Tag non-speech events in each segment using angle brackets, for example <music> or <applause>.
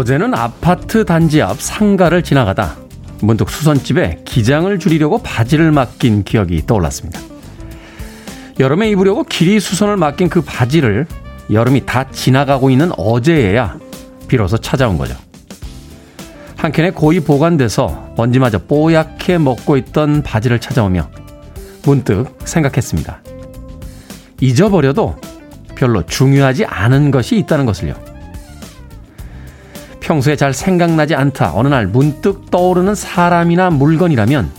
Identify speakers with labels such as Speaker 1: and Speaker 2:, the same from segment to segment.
Speaker 1: 어제는 아파트 단지 앞 상가를 지나가다 문득 수선집에 기장을 줄이려고 바지를 맡긴 기억이 떠올랐습니다. 여름에 입으려고 길이 수선을 맡긴 그 바지를 여름이 다 지나가고 있는 어제에야 비로소 찾아온 거죠. 한켠에 고이 보관돼서 먼지마저 뽀얗게 먹고 있던 바지를 찾아오며 문득 생각했습니다. 잊어버려도 별로 중요하지 않은 것이 있다는 것을요. 평소에 잘 생각나지 않다 어느 날 문득 떠오르는 사람이나 물건이라면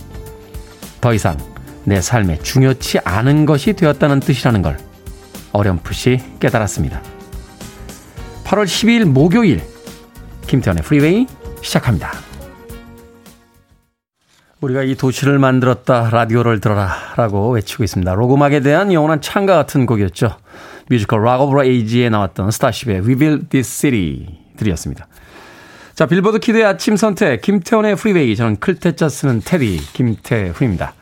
Speaker 1: 더 이상 내 삶에 중요치 않은 것이 되었다는 뜻이라는 걸 어렴풋이 깨달았습니다. 8월 12일 목요일 김태훈의 프리웨이 시작합니다. 우리가 이 도시를 만들었다 라디오를 들어라 라고 외치고 있습니다. 록 음악에 대한 영원한 찬가 같은 곡이었죠. 뮤지컬 Rock of Ages에 나왔던 스타쉽의 We Build This City 들었습니다. 자 빌보드 kid의 아침 선택 김태훈의 프리웨이 저는 클 태 자 쓰는 테디 김태훈입니다.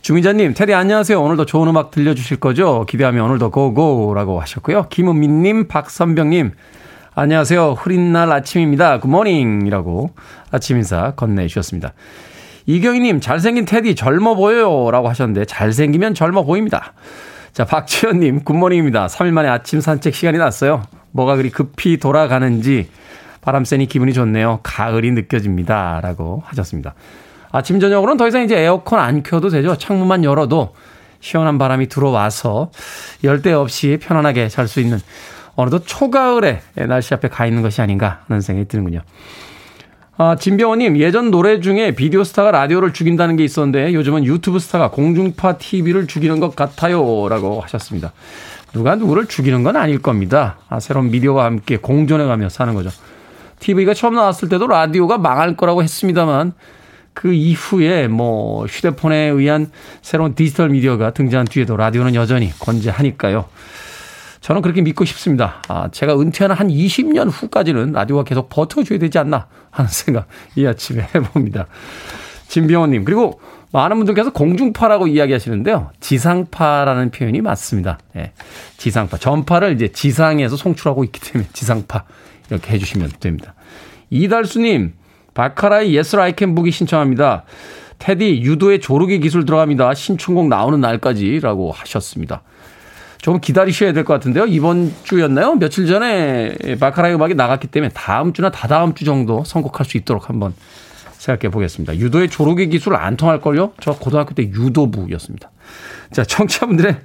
Speaker 1: 주민자님, 테디 안녕하세요. 오늘도 좋은 음악 들려주실 거죠? 기대하며 오늘도 go go라고 하셨고요. 김은민님, 박선병님, 안녕하세요. 흐린 날 아침입니다. good morning이라고 아침 인사 건네주셨습니다. 이경희님, 잘생긴 테디 젊어 보여요. 라고 하셨는데, 잘생기면 젊어 보입니다. 자, 박지현님, good morning입니다. 3일 만에 아침 산책 시간이 났어요. 뭐가 그리 급히 돌아가는지 바람 쐬니 기분이 좋네요. 가을이 느껴집니다. 라고 하셨습니다. 아침 저녁으로는 더 이상 이제 에어컨 안 켜도 되죠. 창문만 열어도 시원한 바람이 들어와서 열대야 없이 편안하게 잘 수 있는 어느덧 초가을의 날씨 앞에 가 있는 것이 아닌가 하는 생각이 드는군요. 아, 진병호님, 예전 노래 중에 비디오 스타가 라디오를 죽인다는 게 있었는데 요즘은 유튜브 스타가 공중파 TV를 죽이는 것 같아요. 라고 하셨습니다. 누가 누구를 죽이는 건 아닐 겁니다. 아, 새로운 미디어와 함께 공존해 가며 사는 거죠. TV가 처음 나왔을 때도 라디오가 망할 거라고 했습니다만 그 이후에 뭐 휴대폰에 의한 새로운 디지털 미디어가 등장한 뒤에도 라디오는 여전히 건재하니까요. 저는 그렇게 믿고 싶습니다. 아, 제가 은퇴하는 한 20년 후까지는 라디오가 계속 버텨줘야 되지 않나 하는 생각 이 아침에 <laughs> 해봅니다. 진병호님. 그리고 많은 분들께서 공중파라고 이야기하시는데요. 지상파라는 표현이 맞습니다. 예. 지상파. 전파를 이제 지상에서 송출하고 있기 때문에 지상파. 이렇게 해주시면 됩니다. 이달수님. 바카라의 Yes I Can 북이 신청합니다. 테디 유도의 조르기 기술 들어갑니다. 신춘곡 나오는 날까지라고 하셨습니다. 조금 기다리셔야 될 것 같은데요. 이번 주였나요? 며칠 전에 바카라의 음악이 나갔기 때문에 다음 주나 다다음 주 정도 선곡할 수 있도록 한번 생각해 보겠습니다. 유도의 조르기 기술 안 통할걸요? 저 고등학교 때 유도부였습니다. 자, 청취자분들의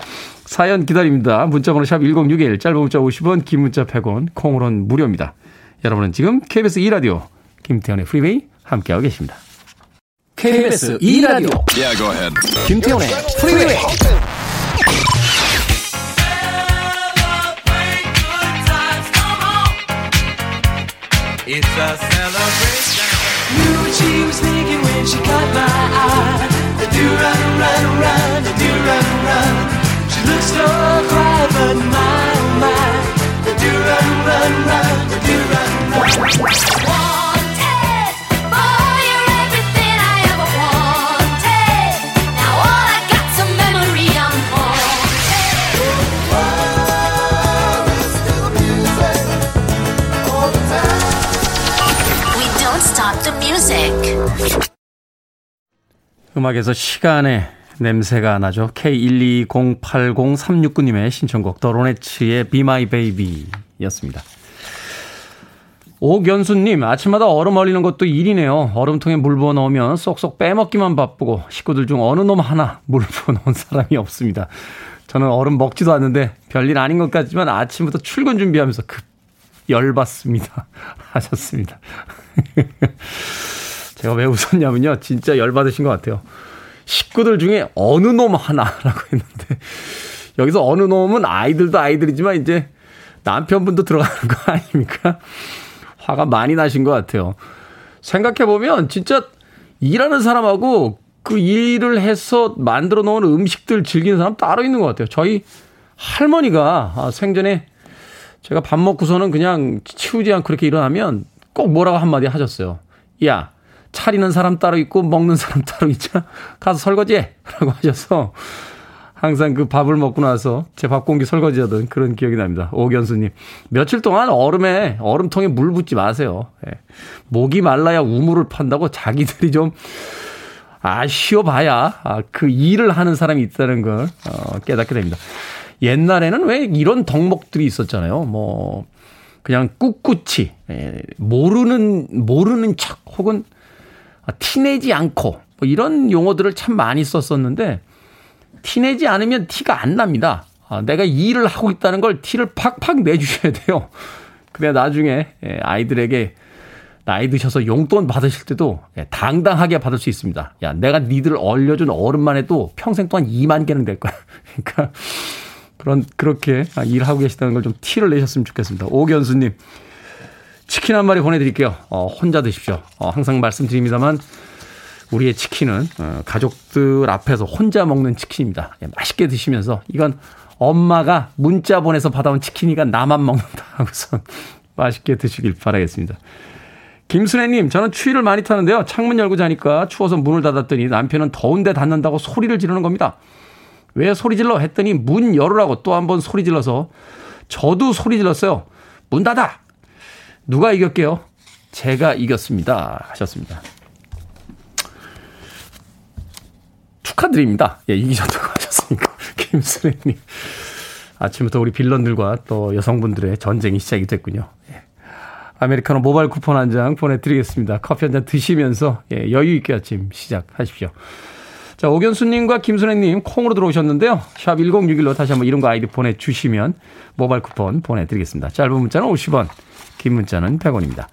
Speaker 1: 사연 기다립니다. 문자번호 샵 1061, 짧은 문자 50원, 긴 문자 100원, 콩으로는 무료입니다. 여러분은 지금 KBS 2라디오 김태훈의 프리웨이 함께하고 계십니다. KBS 2라디오 yeah, 김태훈의 프리웨이 It's a celebration. Knew she was thinking when she caught my eye. do run, run, run, do run, run. She looks so quiet, but my, oh my, do run, run, run, do run, run.
Speaker 2: Wanted, boy, you're everything I ever wanted. Now all I got's a memory I'm haunted. Stop the music.
Speaker 1: 음악에서 시간의 냄새가 나죠. K1208036님의 신청곡 더로네츠의 Be My Baby 였습니다. 오견수님, 아침마다 얼음 얼리는 것도 일이네요. 얼음통에 물 부어 넣으면 쏙쏙 빼먹기만 바쁘고 식구들 중 어느 놈 하나 물 <laughs> 부어 놓은 사람이 없습니다. 저는 얼음 먹지도 않는데 별일 아닌 것 같지만 아침부터 출근 준비하면서 급 열받습니다. <laughs> 하셨습니다. <laughs> 제가 왜 웃었냐면요. 진짜 열받으신 것 같아요. 식구들 중에 어느 놈 하나라고 했는데, 여기서 어느 놈은 아이들도 아이들이지만 이제 남편분도 들어가는 거 아닙니까? 화가 많이 나신 것 같아요. 생각해보면 진짜 일하는 사람하고 그 일을 해서 만들어 놓은 음식들 즐기는 사람 따로 있는 것 같아요. 저희 할머니가 아, 생전에 제가 밥 먹고서는 그냥 치우지 않고 그렇게 일어나면 꼭 뭐라고 한마디 하셨어요. 야, 차리는 사람 따로 있고 먹는 사람 따로 있잖아. 가서 설거지해. 라고 하셔서 항상 그 밥을 먹고 나서 제 밥 공기 설거지 하던 그런 기억이 납니다. 오견수님. 며칠 동안 얼음에, 얼음통에 물 붓지 마세요. 예. 목이 말라야 우물을 판다고 자기들이 좀, 아, 쉬어봐야, 아, 그 일을 하는 사람이 있다는 걸, 어, 깨닫게 됩니다. 옛날에는 왜 이런 덕목들이 있었잖아요. 뭐, 그냥 꿋꿋이, 예, 모르는, 모르는 척, 혹은 티내지 않고, 뭐 이런 용어들을 참 많이 썼었는데, 티내지 않으면 티가 안 납니다. 아, 내가 일을 하고 있다는 걸 티를 팍팍 내주셔야 돼요. 그래야 나중에 예, 아이들에게 나이 드셔서 용돈 받으실 때도 예, 당당하게 받을 수 있습니다. 야, 내가 니들 얼려준 어른만 해도 평생 동안 2만 개는 될 거야. <laughs> 그러니까 그런 그렇게 일하고 계시다는 걸 좀 티를 내셨으면 좋겠습니다. 오견수님 치킨 한 마리 보내드릴게요. 어, 혼자 드십시오. 어, 항상 말씀드립니다만 우리의 치킨은 어, 가족들 앞에서 혼자 먹는 치킨입니다. 예, 맛있게 드시면서 이건 엄마가 문자 보내서 받아온 치킨이가 나만 먹는다 <laughs> 하고서 맛있게 드시길 바라겠습니다. 김순애님, 저는 추위를 많이 타는데요. 창문 열고 자니까 추워서 문을 닫았더니 남편은 더운데 닫는다고 소리를 지르는 겁니다. 왜 소리 질러? 했더니 문 열으라고 또 한 번 소리 질러서 저도 소리 질렀어요. 문 닫아! 누가 이겼게요? 제가 이겼습니다. 하셨습니다. 축하드립니다. 예, 이기셨다고 <laughs> 하셨으니까. 김수래님. 아침부터 우리 빌런들과 또 여성분들의 전쟁이 시작이 됐군요. 예. 아메리카노 모바일 쿠폰 한 장 보내드리겠습니다. 커피 한 잔 드시면서 예, 여유있게 아침 시작하십시오. 자, 오견수님과 김순애님 콩으로 들어오셨는데요. 샵 1061로 다시 한번 이름과 아이디 보내주시면 모바일 쿠폰 보내드리겠습니다. 짧은 문자는 50원, 긴 문자는 100원입니다.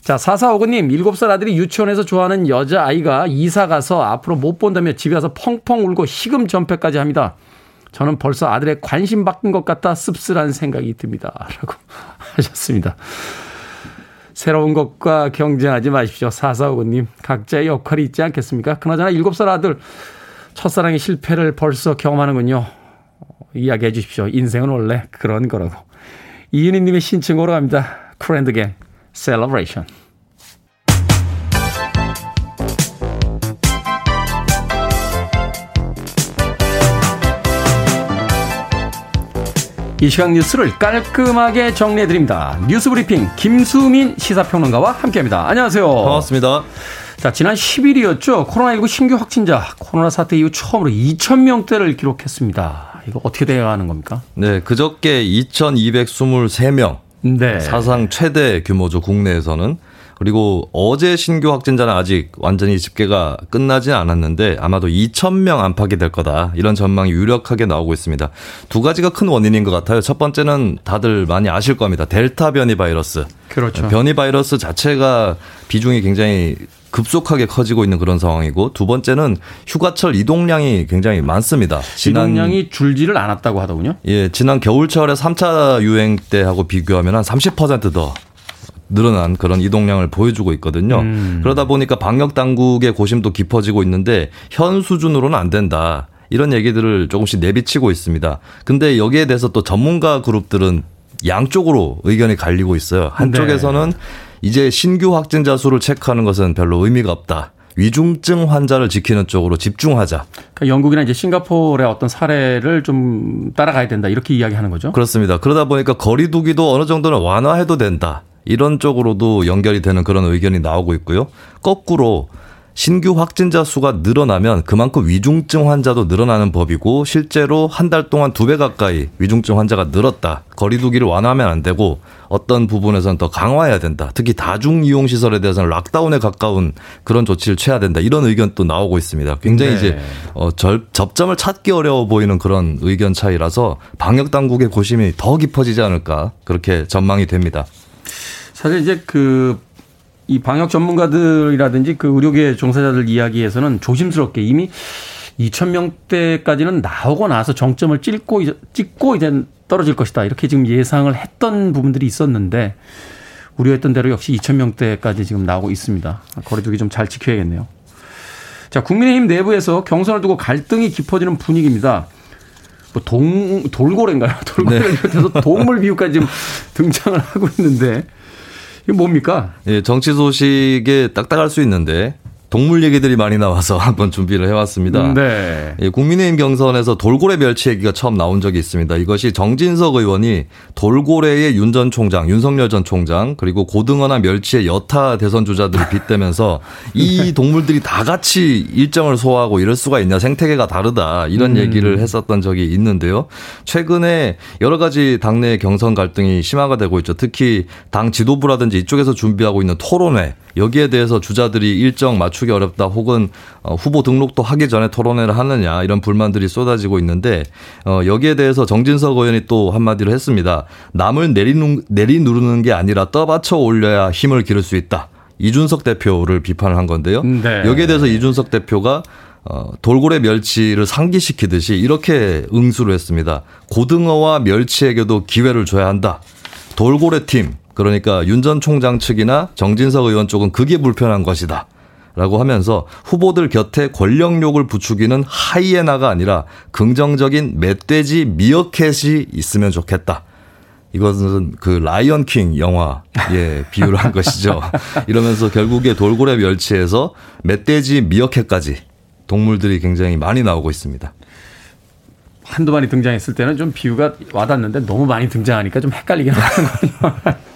Speaker 1: 자, 4459님, 7살 아들이 유치원에서 좋아하는 여자아이가 이사 가서 앞으로 못 본다며 집에 와서 펑펑 울고 시금 전폐까지 합니다. 저는 벌써 아들의 관심 바뀐 것 같다 씁쓸한 생각이 듭니다. <laughs> 라고 하셨습니다. 새로운 것과 경쟁하지 마십시오. 4459님, 각자의 역할이 있지 않겠습니까? 그나저나 7살 아들, 첫사랑의 실패를 벌써 경험하는군요. 이야기해 주십시오. 인생은 원래 그런 거라고. 이은희님의 신청으로 갑니다. 크랜드갱. celebration. 이 시각 뉴스를 깔끔하게 정리해드립니다. 뉴스 브리핑 김수민 시사평론가와 함께합니다. 안녕하세요.
Speaker 3: 반갑습니다.
Speaker 1: 자, 지난 10일이었죠. 코로나19 신규 확진자, 코로나 사태 이후 처음으로 2,000명대를 기록했습니다. 이거 어떻게 되어 가는 겁니까?
Speaker 3: 네, 그저께 2,223명. 네. 사상 최대 규모죠, 국내에서는. 그리고 어제 신규 확진자는 아직 완전히 집계가 끝나진 않았는데 아마도 2,000명 안팎이 될 거다. 이런 전망이 유력하게 나오고 있습니다. 두 가지가 큰 원인인 것 같아요. 첫 번째는 다들 많이 아실 겁니다. 델타 변이 바이러스.
Speaker 1: 그렇죠.
Speaker 3: 변이 바이러스 자체가 비중이 굉장히 급속하게 커지고 있는 그런 상황이고 두 번째는 휴가철 이동량이 굉장히 많습니다.
Speaker 1: 지난 이동량이 줄지를 않았다고 하더군요.
Speaker 3: 예, 지난 겨울철에 3차 유행 때하고 비교하면 한 30%더 늘어난 그런 이동량을 보여주고 있거든요. 음. 그러다 보니까 방역 당국의 고심도 깊어지고 있는데 현 수준으로는 안 된다. 이런 얘기들을 조금씩 내비치고 있습니다. 근데 여기에 대해서 또 전문가 그룹들은 양쪽으로 의견이 갈리고 있어요. 한쪽에서는 네. 이제 신규 확진자 수를 체크하는 것은 별로 의미가 없다. 위중증 환자를 지키는 쪽으로 집중하자.
Speaker 1: 그러니까 영국이나 이제 싱가포르의 어떤 사례를 좀 따라가야 된다 이렇게 이야기하는 거죠.
Speaker 3: 그렇습니다. 그러다 보니까 거리두기도 어느 정도는 완화해도 된다. 이런 쪽으로도 연결이 되는 그런 의견이 나오고 있고요. 거꾸로 신규 확진자 수가 늘어나면 그만큼 위중증 환자도 늘어나는 법이고 실제로 한 달 동안 두 배 가까이 위중증 환자가 늘었다. 거리두기를 완화하면 안 되고 어떤 부분에서는 더 강화해야 된다. 특히 다중 이용 시설에 대해서는 락다운에 가까운 그런 조치를 취해야 된다. 이런 의견도 나오고 있습니다. 굉장히 네. 이제 어 절, 접점을 찾기 어려워 보이는 그런 의견 차이라서 방역 당국의 고심이 더 깊어지지 않을까 그렇게 전망이 됩니다.
Speaker 1: 사실 이제 그 이 방역 전문가들이라든지 그 의료계 종사자들 이야기에서는 조심스럽게 이미 2천 명대까지는 나오고 나서 정점을 찍고 찍고 이제 떨어질 것이다 이렇게 지금 예상을 했던 부분들이 있었는데 우려했던 대로 역시 2천 명대까지 지금 나오고 있습니다. 거리두기 좀 잘 지켜야겠네요. 자, 국민의힘 내부에서 경선을 두고 갈등이 깊어지는 분위기입니다. 뭐 동, 돌고래인가요? <laughs> 돌고래를 네. 비롯해서 동물 비유까지 지금 <laughs> 등장을 하고 있는데 이게 뭡니까?
Speaker 3: 예, 정치 소식에 딱딱할 수 있는데 동물 얘기들이 많이 나와서 <laughs> 한번 준비를 해왔습니다. 네. 예, 국민의힘 경선에서 돌고래 멸치 얘기가 처음 나온 적이 있습니다. 이것이 정진석 의원이 돌고래의 윤 전 총장, 윤석열 전 총장, 그리고 고등어나 멸치의 여타 대선 주자들을 <laughs> 빗대면서 이 네. 동물들이 다 같이 일정을 소화하고 이럴 수가 있냐, 생태계가 다르다, 이런 음. 얘기를 했었던 적이 있는데요. 최근에 여러 가지 당내 경선 갈등이 심화가 되고 있죠. 특히 당 지도부라든지 이쪽에서 준비하고 있는 토론회, 여기에 대해서 주자들이 일정 맞추기 어렵다 혹은 어, 후보 등록도 하기 전에 토론회를 하느냐 이런 불만들이 쏟아지고 있는데 어, 여기에 대해서 정진석 의원이 또 한마디를 했습니다. 남을 내리, 내리 누르는 게 아니라 떠받쳐 올려야 힘을 기를 수 있다. 이준석 대표를 비판을 한 건데요. 네. 여기에 대해서 이준석 대표가 어, 돌고래 멸치를 상기시키듯이 이렇게 응수를 했습니다. 고등어와 멸치에게도 기회를 줘야 한다. 돌고래 팀, 그러니까 윤 전 총장 측이나 정진석 의원 쪽은 그게 불편한 것이다. 라고 하면서 후보들 곁에 권력욕을 부추기는 하이에나가 아니라 긍정적인 멧돼지 미어캣이 있으면 좋겠다. 이것은 그 라이언 킹 영화에 <laughs> 비유를 한 것이죠. 이러면서 결국에 돌고래 멸치에서 멧돼지 미어캣까지 동물들이 굉장히 많이 나오고 있습니다.
Speaker 1: 한두 마리 등장했을 때는 좀 비유가 와닿는데 너무 많이 등장하니까 좀 헷갈리긴 하는거든요. <laughs>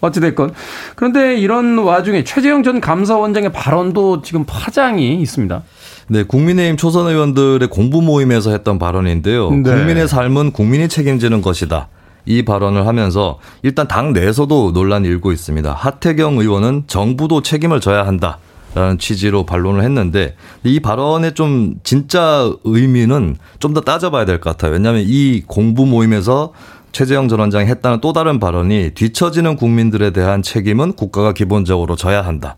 Speaker 1: 어찌됐건. 그런데 이런 와중에 최재형 전 감사원장의 발언도 지금 파장이 있습니다.
Speaker 3: 네, 국민의힘 초선 의원들의 공부 모임에서 했던 발언인데요. 네. 국민의 삶은 국민이 책임지는 것이다. 이 발언을 하면서 일단 당 내에서도 논란이 일고 있습니다. 하태경 의원은 정부도 책임을 져야 한다. 라는 취지로 반론을 했는데 이 발언의 좀 진짜 의미는 좀 더 따져봐야 될 것 같아요. 왜냐하면 이 공부 모임에서 최재형 전 원장이 했다는 또 다른 발언이 뒤처지는 국민들에 대한 책임은 국가가 기본적으로 져야 한다.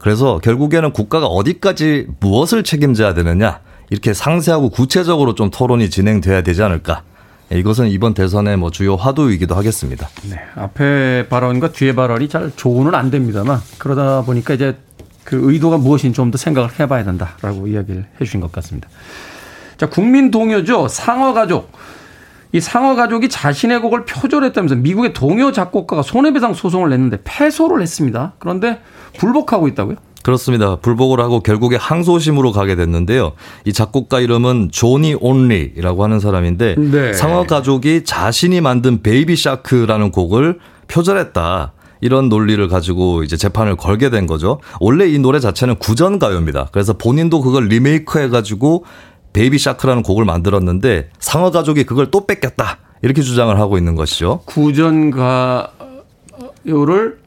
Speaker 3: 그래서 결국에는 국가가 어디까지 무엇을 책임져야 되느냐 이렇게 상세하고 구체적으로 좀 토론이 진행돼야 되지 않을까. 이것은 이번 대선의 뭐 주요 화두이기도 하겠습니다.
Speaker 1: 네, 앞에 발언과 뒤에 발언이 잘 조언은 안 됩니다만 그러다 보니까 이제 그 의도가 무엇인지 좀 더 생각을 해봐야 된다라고 이야기를 해주신 것 같습니다. 자, 국민 동요죠. 상어 가족. 이 상어 가족이 자신의 곡을 표절했다면서 미국의 동요 작곡가가 손해배상 소송을 냈는데 패소를 했습니다. 그런데 불복하고 있다고요?
Speaker 3: 그렇습니다. 불복을 하고 결국에 항소심으로 가게 됐는데요. 이 작곡가 이름은 조니 온리라고 하는 사람인데 네. 상어 가족이 자신이 만든 Baby Shark라는 곡을 표절했다. 이런 논리를 가지고 이제 재판을 걸게 된 거죠. 원래 이 노래 자체는 구전 가요입니다. 그래서 본인도 그걸 리메이크 해가지고 Baby Shark라는 곡을 만들었는데 상어 가족이 그걸 또 베꼈다. 이렇게 주장을 하고 있는 것이죠.
Speaker 1: 구전 가요를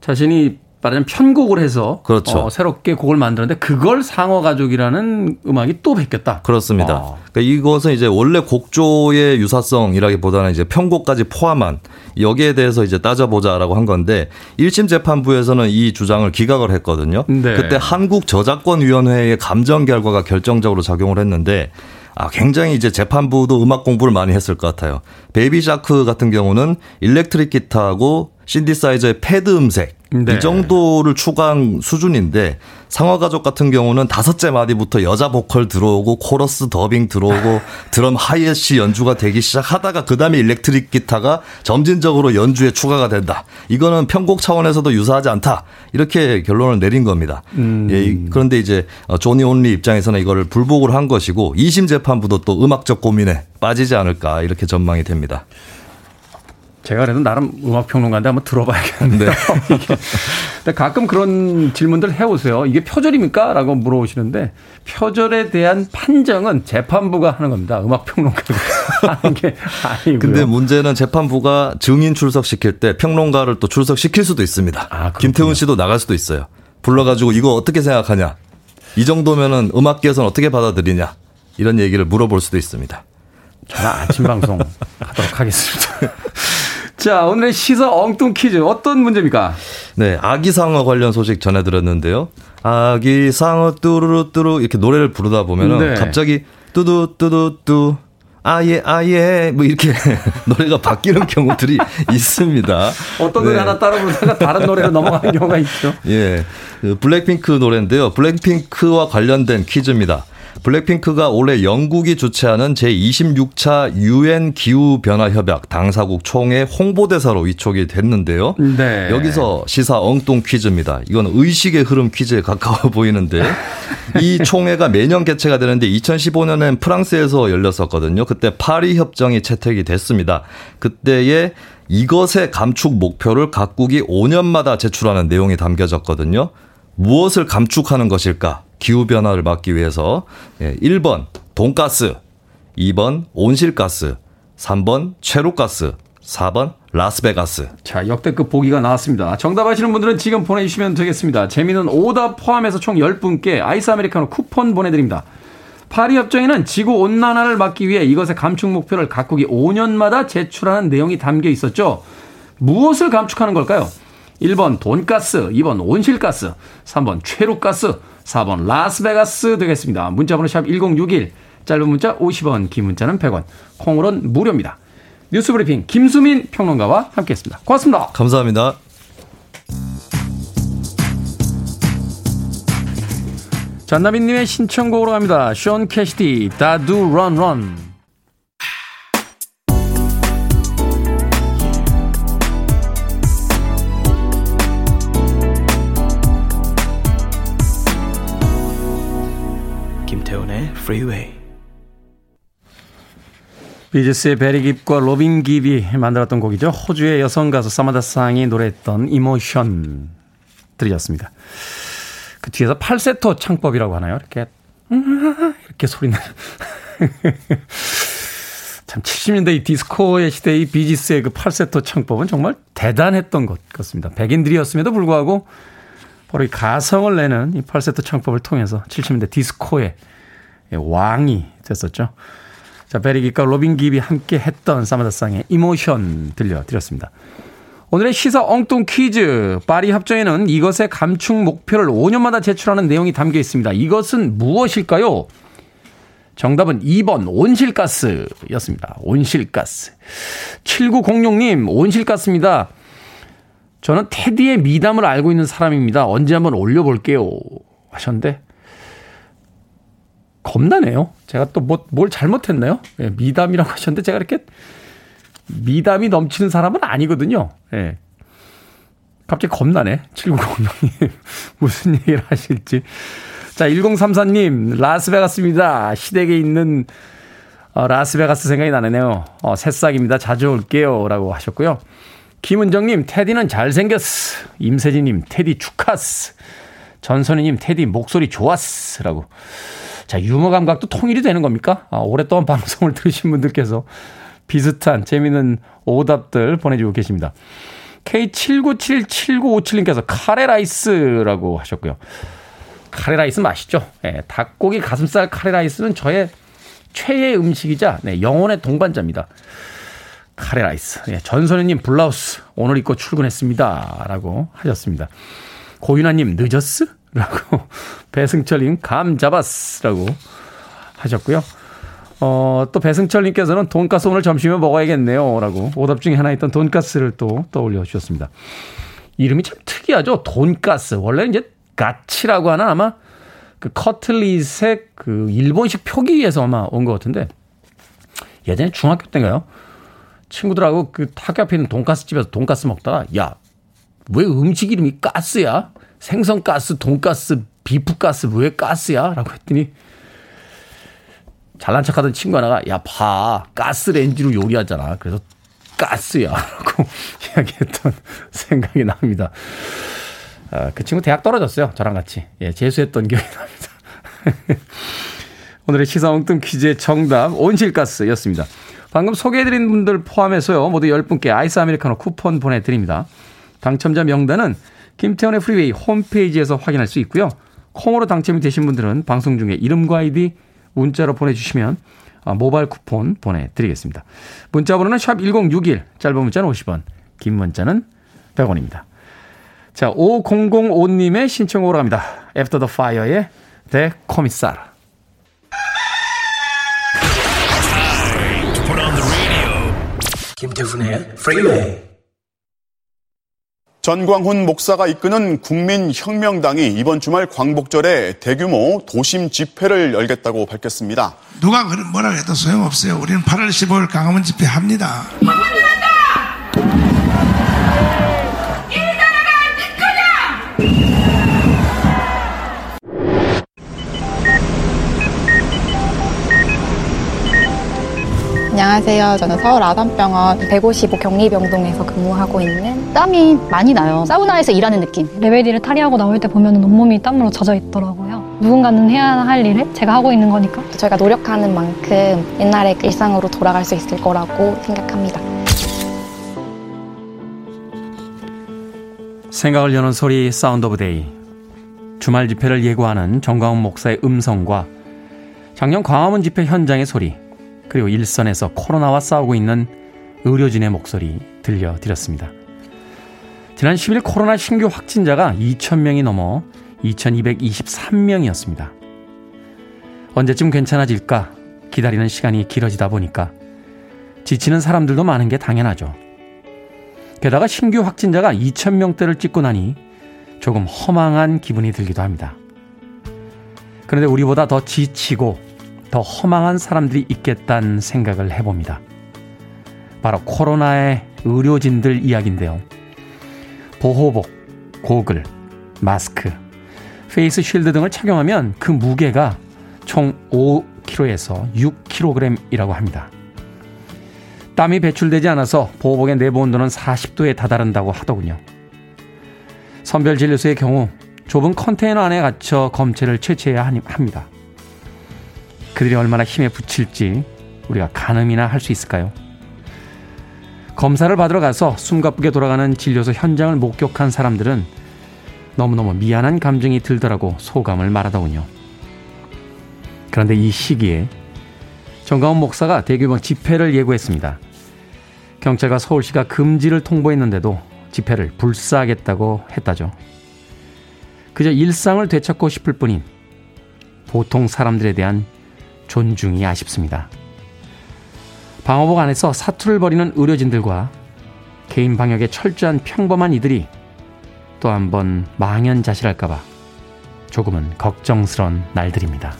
Speaker 1: 자신이 말하자면 편곡을 해서 그렇죠. 어, 새롭게 곡을 만들었는데 그걸 상어 가족이라는 음악이 또 베꼈다.
Speaker 3: 그렇습니다. 아. 그러니까 이것은 이제 원래 곡조의 유사성이라기보다는 이제 편곡까지 포함한 여기에 대해서 이제 따져보자라고 한 건데 1심 재판부에서는 이 주장을 기각을 했거든요. 네. 그때 한국 저작권 위원회의 감정 결과가 결정적으로 작용을 했는데 아, 굉장히 이제 재판부도 음악 공부를 많이 했을 것 같아요. Baby Shark 같은 경우는 electric 기타하고 신디사이저의 패드 음색 네. 이 정도를 추가한 수준인데 상어 가족 같은 경우는 다섯째 마디부터 여자 보컬 들어오고 코러스 더빙 들어오고 드럼 하이햇시 연주가 되기 시작하다가 그다음에 electric 기타가 점진적으로 연주에 추가가 된다. 이거는 편곡 차원에서도 유사하지 않다. 이렇게 결론을 내린 겁니다. 음. 예, 그런데 이제 어, 조니 온리 입장에서는 이거를 불복을 한 것이고 2심 재판부도 또 음악적 고민에 빠지지 않을까 이렇게 전망이 됩니다.
Speaker 1: 제가 그래도 나름 음악 평론가인데 한번 들어봐야겠는데요. 네. <laughs> 근데 가끔 그런 질문들 해오세요. 이게 표절입니까? 라고 물어보시는데 표절에 대한 판정은 재판부가 하는 겁니다. 음악 평론가가 <laughs> 하는 게 아니고요.
Speaker 3: 근데 문제는 재판부가 증인 출석 시킬 때 평론가를 또 출석 시킬 수도 있습니다. 아, 김태훈 씨도 나갈 수도 있어요. 불러가지고 이거 어떻게 생각하냐? 이 정도면은 음악계에서는 어떻게 받아들이냐? 이런 얘기를 물어볼 수도 있습니다.
Speaker 1: 저는 아침 방송 하도록 하겠습니다. <laughs> 자, 오늘의 시사 엉뚱 퀴즈 어떤 문제입니까?
Speaker 3: 네, 아기상어 관련 소식 전해드렸는데요. 아기상어 뚜루루뚜루 이렇게 노래를 부르다 보면은 네. 갑자기 뚜두뚜두뚜 아예 아예 뭐 이렇게 <laughs> 노래가 바뀌는 경우들이 <laughs> 있습니다.
Speaker 1: 어떤 노래 네. 하나 따라 부르다가 다른 노래로 넘어가는 경우가 있죠. <laughs>
Speaker 3: 예. 그 블랙핑크 노래인데요. 블랙핑크와 관련된 퀴즈입니다. 블랙핑크가 올해 영국이 주최하는 제26차 유엔 기후변화협약 당사국 총회 홍보대사로 위촉이 됐는데요. 네. 여기서 시사 엉뚱 퀴즈입니다. 이건 의식의 흐름 퀴즈에 가까워 <laughs> 보이는데 이 총회가 매년 개최가 되는데 2015년엔 프랑스에서 열렸었거든요. 그때 파리 협정이 채택이 됐습니다. 그때의 이것의 감축 목표를 각국이 5년마다 제출하는 내용이 담겨졌거든요. 무엇을 감축하는 것일까? 기후 변화를 막기 위해서 1번 예, 돈가스, 2번 온실가스, 3번 최루가스, 4번 라스베가스.
Speaker 1: 자, 역대급 보기가 나왔습니다. 정답 아시는 분들은 지금 보내주시면 되겠습니다. 재미는 오답 포함해서 총 10분께 아이스 아메리카노 쿠폰 보내드립니다. 파리 협정에는 지구 온난화를 막기 위해 이것의 감축 목표를 각국이 5년마다 제출하는 내용이 담겨 있었죠. 무엇을 감축하는 걸까요? 1번 돈가스, 2번 온실가스, 3번 최루가스, 4번 라스베가스 되겠습니다. 문자번호 샵 1061, 짧은 문자 50원, 긴 문자는 100원, 콩으로는 무료입니다. 뉴스브리핑 김수민 평론가와 함께했습니다. 고맙습니다.
Speaker 3: 감사합니다.
Speaker 1: 잔나비님의 신청곡으로 갑니다. 션 캐시디, Da Doo Ron Ron. Freeway. 비지스의 베리 깁과 로빈 깁이 만들었던 곡이죠. 호주의 여성 가수 사만다 상이 노래했던 Emotion 들으셨습니다. 그 뒤에서 팔세토 창법이라고 하나요? 이렇게 이렇게 소리 나는 <laughs> 참 70년대 이 디스코의 시대의 비지스의 그 팔세토 창법은 정말 대단했던 것 같습니다. 백인들이었음에도 불구하고 바로 이 가성을 내는 이 팔세토 창법을 통해서 70년대 디스코의 예, 왕이 됐었죠. 자, 베리 깁과 로빈 깁이 함께 했던 사만다 상의 Emotion 들려드렸습니다. 오늘의 시사 엉뚱 퀴즈. 파리 협정에는 이것의 감축 목표를 5년마다 제출하는 내용이 담겨 있습니다. 이것은 무엇일까요? 정답은 2번 온실가스였습니다. 온실가스. 7906님, 온실가스입니다. 저는 테디의 미담을 알고 있는 사람입니다. 언제 한번 올려볼게요. 하셨는데, 겁나네요. 제가 또 뭐, 뭘 잘못했나요? 예, 미담이라고 하셨는데 제가 이렇게 미담이 넘치는 사람은 아니거든요. 예. 갑자기 겁나네. 7906님. <laughs> 무슨 얘기를 하실지. 자, 1034님, 라스베가스입니다. 시댁에 있는 어, 라스베가스 생각이 나네요. 어, 새싹입니다. 자주 올게요. 라고 하셨고요. 김은정님, 테디는 잘생겼스. 임세진님, 테디 축하스. 전선희님, 테디 목소리 좋았스. 라고. 자, 유머 감각도 통일이 되는 겁니까? 아, 오랫동안 <laughs> 방송을 들으신 분들께서 비슷한 재미있는 오답들 보내주고 계십니다. K79777957님께서 카레라이스라고 하셨고요. 카레라이스 맛있죠? 네, 닭고기 가슴살 카레라이스는 저의 최애 음식이자 네, 영혼의 동반자입니다. 카레라이스. 네, 전선우님 블라우스 오늘 입고 출근했습니다. 라고 하셨습니다. 고윤아님 늦었스? 라고 <laughs> 배승철님 감 잡았스라고 하셨고요. 어, 또 배승철님께서는 돈가스 오늘 점심에 먹어야겠네요. 라고 오답 중에 하나 있던 돈가스를 또 떠올려 주셨습니다. 이름이 참 특이하죠. 돈가스. 원래 이제 가츠라고 하나 아마 그 커틀릿의 그 일본식 표기에서 아마 온 것 같은데 예전에 중학교 때인가요? 친구들하고 그 학교 앞에 있는 돈가스 집에서 돈가스 먹다가 야, 왜 음식 이름이 가스야? 생선가스, 돈가스, 비프가스 왜 가스야? 라고 했더니 잘난 척하던 친구 하나가 야 봐 가스레인지로 요리하잖아. 그래서 가스야 <laughs> 라고 이야기했던 생각이 납니다. 아, 그 친구 대학 떨어졌어요. 저랑 같이. 예, 재수했던 기억이 납니다. <laughs> 오늘의 시사 엉뚱 퀴즈의 정답 온실가스였습니다. 방금 소개해드린 분들 포함해서요. 모두 10분께 아이스 아메리카노 쿠폰 보내드립니다. 당첨자 명단은 김태훈의 프리웨이 홈페이지에서 확인할 수 있고요. 콩으로 당첨이 되신 분들은 방송 중에 이름과 아이디 문자로 보내주시면 아, 모바일 쿠폰 보내드리겠습니다. 문자 번호는 샵 1061, 짧은 문자는 50원, 긴 문자는 100원입니다. 자, 5005님의 신청으로 갑니다. After the Fire의 The Commissar. 김태훈의 프리웨이
Speaker 4: 전광훈 목사가 이끄는 국민혁명당이 이번 주말 광복절에 대규모 도심 집회를 열겠다고 밝혔습니다.
Speaker 5: 누가 뭐라 해도 소용없어요. 우리는 8월 15일 강화문 집회 합니다.
Speaker 6: 안녕하세요. 저는 서울 아산병원 155 격리병동에서 근무하고 있는
Speaker 7: 땀이 많이 나요. 사우나에서 일하는 느낌.
Speaker 8: 레벨 D를 탈의하고 나올 때 보면 온몸이 땀으로 젖어 있더라고요. 누군가는 해야 할 일을 제가 하고 있는 거니까.
Speaker 6: 저희가 노력하는 만큼 옛날의 일상으로 돌아갈 수 있을 거라고 생각합니다.
Speaker 1: 생각을 여는 소리 Sound of Day. 주말 집회를 예고하는 전광훈 목사의 음성과 작년 광화문 집회 현장의 소리 그리고 일선에서 코로나와 싸우고 있는 의료진의 목소리 들려드렸습니다. 지난 10일 코로나 신규 확진자가 2,000명이 넘어 2,223명이었습니다. 언제쯤 괜찮아질까 기다리는 시간이 길어지다 보니까 지치는 사람들도 많은 게 당연하죠. 게다가 신규 확진자가 2,000명대를 찍고 나니 조금 허망한 기분이 들기도 합니다. 그런데 우리보다 더 지치고 더 허망한 사람들이 있겠다는 생각을 해봅니다. 바로 코로나의 의료진들 이야기인데요. 보호복, 고글, 마스크, face shield 등을 착용하면 그 무게가 총 5kg에서 6kg이라고 합니다. 땀이 배출되지 않아서 보호복의 내부 온도는 40도에 다다른다고 하더군요. 선별진료소의 경우 좁은 컨테이너 안에 갇혀 검체를 채취해야 합니다. 그들이 얼마나 힘에 붙일지 우리가 가늠이나 할 수 있을까요? 검사를 받으러 가서 숨가쁘게 돌아가는 진료소 현장을 목격한 사람들은 너무너무 미안한 감정이 들더라고 소감을 말하더군요. 그런데 이 시기에 정가훈 목사가 대규모 집회를 예고했습니다. 경찰과 서울시가 금지를 통보했는데도 집회를 불사하겠다고 했다죠. 그저 일상을 되찾고 싶을 뿐인 보통 사람들에 대한 존중이 아쉽습니다. 방호복 안에서 사투를 벌이는 의료진들과 개인 방역에 철저한 평범한 이들이 또 한 번 망연자실할까봐 조금은 걱정스런 날들입니다.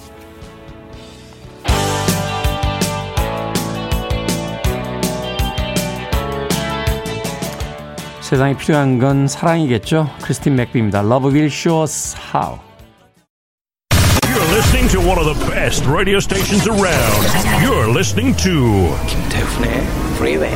Speaker 1: 세상에 필요한 건 사랑이겠죠? 크리스틴 맥비입니다. Love will show us how.
Speaker 2: Listening to one of the best radio stations around. You're listening to 김태훈의 Freeway.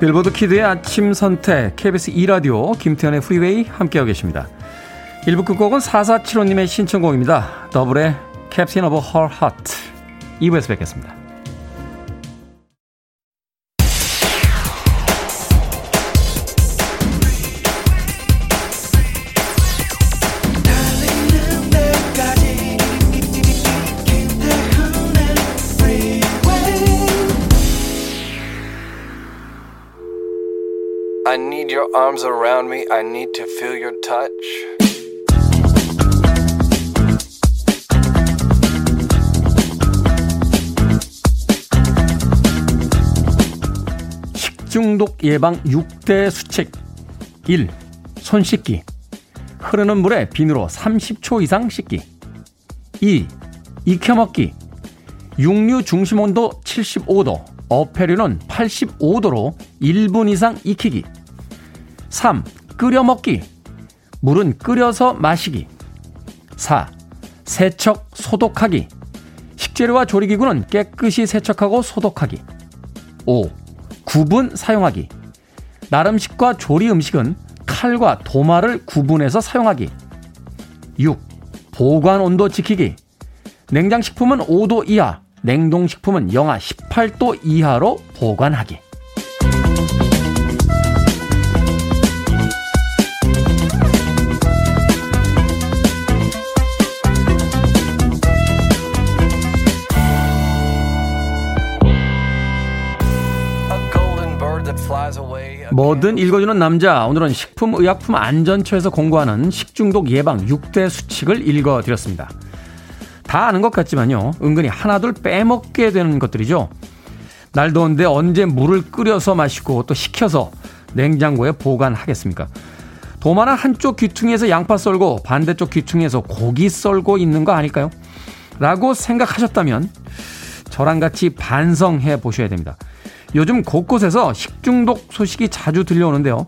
Speaker 1: 빌보드 kid의 아침 선택 KBS 2 라디오 김태훈의 프리웨이 함께하고 계십니다. 1부 끝곡은 4475님의 신청곡입니다. 더블의 캡틴 오브 헐 하트 2부에서 뵙겠습니다. I need your arms around me. I need to feel your touch. 식중독 예방 6대 수칙 1. 손 씻기 흐르는 물에 비누로 30초 이상 씻기 2. 익혀 먹기 육류 중심 온도 75도 어패류는 85도로 1분 이상 익히기 3. 끓여 먹기. 물은 끓여서 마시기. 4. 세척, 소독하기. 식재료와 조리기구는 깨끗이 세척하고 소독하기. 5. 구분 사용하기. 나름식과 조리 음식은 칼과 도마를 구분해서 사용하기. 6. 보관 온도 지키기. 냉장식품은 5도 이하, 냉동식품은 영하 18도 이하로 보관하기. 뭐든 읽어주는 남자. 오늘은 식품의약품안전처에서 공고하는 식중독 예방 6대 수칙을 읽어드렸습니다. 다 아는 것 같지만요. 은근히 하나둘 빼먹게 되는 것들이죠. 날 더운데 언제 물을 끓여서 마시고 또 식혀서 냉장고에 보관하겠습니까? 도마는 한쪽 귀퉁이에서 양파 썰고 반대쪽 귀퉁이에서 고기 썰고 있는 거 아닐까요? 라고 생각하셨다면 저랑 같이 반성해 보셔야 됩니다. 요즘 곳곳에서 식중독 소식이 자주 들려오는데요.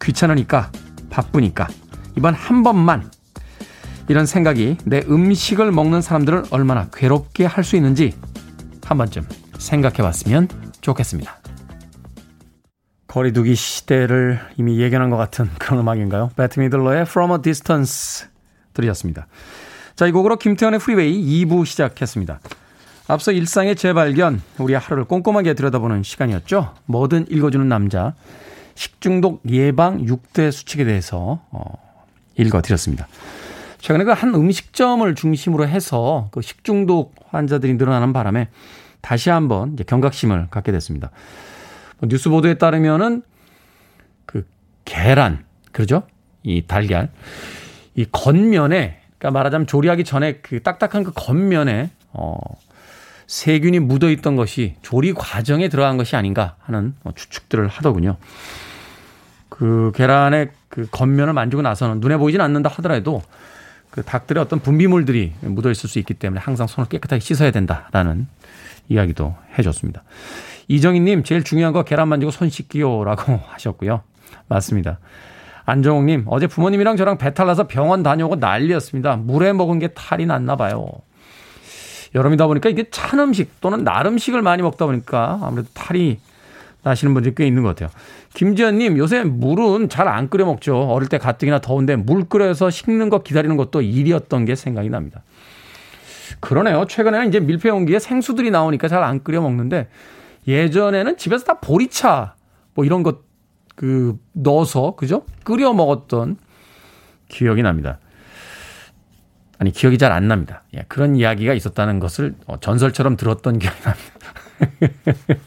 Speaker 1: 귀찮으니까, 바쁘니까, 이번 한 번만 이런 생각이 내 음식을 먹는 사람들을 얼마나 괴롭게 할 수 있는지 한 번쯤 생각해 봤으면 좋겠습니다. 거리두기 시대를 이미 예견한 것 같은 그런 음악인가요? 베트 미들러의 From a Distance 들으셨습니다. 자, 이 곡으로 김태훈의 프리웨이 2부 시작했습니다. 앞서 일상의 재발견, 우리 하루를 꼼꼼하게 들여다보는 시간이었죠. 뭐든 읽어주는 남자, 식중독 예방 6대 수칙에 대해서 어, 읽어드렸습니다. 최근에 그 한 음식점을 중심으로 해서 그 식중독 환자들이 늘어나는 바람에 다시 한번 경각심을 갖게 됐습니다. 뭐 뉴스 보도에 따르면은 그 계란, 그러죠? 이 달걀. 이 겉면에, 그러니까 말하자면 조리하기 전에 그 딱딱한 그 겉면에, 어, 세균이 묻어 있던 것이 조리 과정에 들어간 것이 아닌가 하는 뭐 추측들을 하더군요. 그 계란의 그 겉면을 만지고 나서는 눈에 보이진 않는다 하더라도 그 닭들의 어떤 분비물들이 묻어 있을 수 있기 때문에 항상 손을 깨끗하게 씻어야 된다라는 이야기도 해줬습니다. 이정희님, 제일 중요한 거 계란 만지고 손 씻기요라고 <laughs> 하셨고요. 맞습니다. 안정욱님, 어제 부모님이랑 저랑 배탈 나서 병원 다녀오고 난리였습니다. 물에 먹은 게 탈이 났나 봐요. 여름이다 보니까 이게 찬 음식 또는 날 음식을 많이 먹다 보니까 아무래도 탈이 나시는 분들이 꽤 있는 것 같아요. 김지현님, 요새 물은 잘 안 끓여 먹죠. 어릴 때 가뜩이나 더운데 물 끓여서 식는 거 기다리는 것도 일이었던 게 생각이 납니다. 그러네요. 최근에는 이제 밀폐 용기에 생수들이 나오니까 잘 안 끓여 먹는데 예전에는 집에서 다 보리차 뭐 이런 것 그 넣어서 그죠? 끓여 먹었던 기억이 납니다. 아니 기억이 잘 안 납니다. 예, 그런 이야기가 있었다는 것을 어, 전설처럼 들었던 기억이 납니다. <laughs>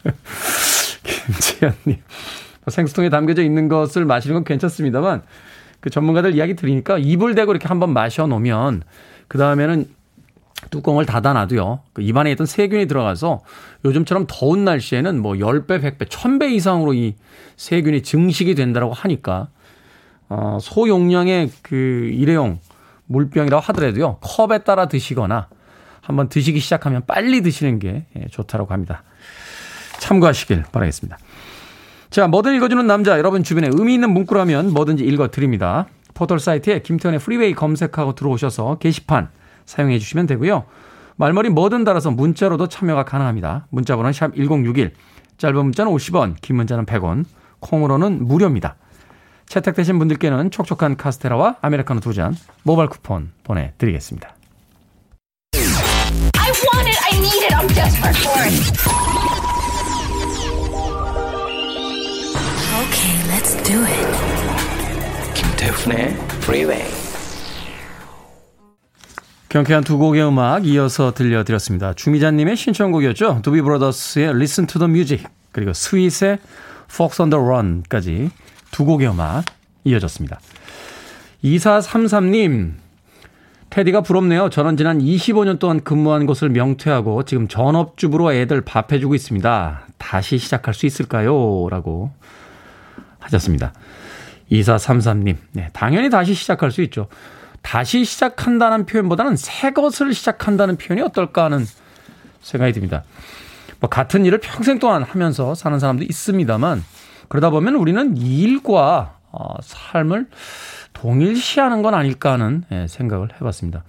Speaker 1: 김지현님 생수통에 담겨져 있는 것을 마시는 건 괜찮습니다만 그 전문가들 이야기 들으니까 입을 대고 이렇게 한번 마셔 놓으면 그 다음에는 뚜껑을 닫아놔도요. 그 입안에 있던 세균이 들어가서 요즘처럼 더운 날씨에는 뭐 10배, 100배, 1000배 이상으로 이 세균이 증식이 된다고 하니까 어, 소용량의 그 일회용 물병이라고 하더라도요. 컵에 따라 드시거나 한번 드시기 시작하면 빨리 드시는 게 예, 좋다고 합니다. 참고하시길 바라겠습니다. 자, 뭐든 읽어주는 남자, 여러분 주변에 의미 있는 문구라면 뭐든지 읽어드립니다. 포털 사이트에 김태훈의 프리웨이 검색하고 들어오셔서 게시판 사용해 주시면 되고요. 말머리 뭐든 달아서 문자로도 참여가 가능합니다. 문자 번호는 샵 1061, 짧은 문자는 50원, 긴 문자는 100원, 콩으로는 무료입니다. 채택되신 분들께는 촉촉한 카스테라와 아메리카노 두 잔 모바일 쿠폰 보내드리겠습니다. I want it, I need it, I'm desperate for it. Okay, let's do it. 김태훈의 Freeway. 경쾌한 두 곡의 음악 이어서 들려드렸습니다. 주미자님의 신청곡이었죠. 두비 브라더스의 Listen to the Music 그리고 스윗의 Fox on the Run까지 두 곡의 음악 이어졌습니다. 2433님 테디가 부럽네요. 저는 지난 25년 동안 근무한 곳을 명퇴하고 지금 전업주부로 애들 밥 해주고 있습니다. 다시 시작할 수 있을까요? 라고 하셨습니다. 2433님. 네, 당연히 다시 시작할 수 있죠. 다시 시작한다는 표현보다는 새 것을 시작한다는 표현이 어떨까 하는 생각이 듭니다. 뭐 같은 일을 평생 동안 하면서 사는 사람도 있습니다만 그러다 보면 우리는 일과 어, 삶을 동일시하는 건 아닐까 하는 예, 생각을 해봤습니다.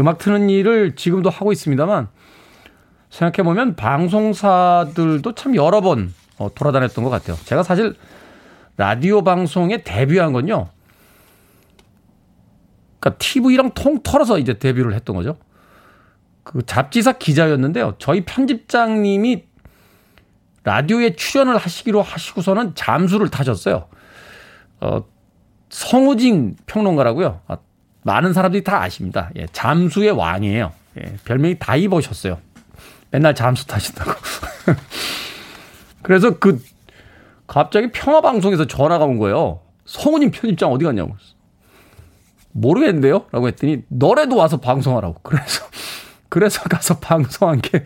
Speaker 1: 음악 트는 일을 지금도 하고 있습니다만 생각해보면 방송사들도 참 여러 번 어, 돌아다녔던 것 같아요. 제가 사실 라디오 방송에 데뷔한 건요. 그러니까 TV랑 통 털어서 이제 데뷔를 했던 거죠. 그 잡지사 기자였는데요. 저희 편집장님이 라디오에 출연을 하시기로 하시고서는 잠수를 타셨어요. 어, 성우진 평론가라고요. 아, 많은 사람들이 다 아십니다. 예, 잠수의 왕이에요. 예, 별명이 다이버셨어요. 맨날 잠수 타신다고. <laughs> 그래서 그 갑자기 평화 방송에서 전화가 온 거예요. 성우님 편집장 어디 갔냐고. 모르겠는데요? 라고 했더니 너래도 와서 방송하라고. 그래서 <laughs> 그래서 가서 방송한 게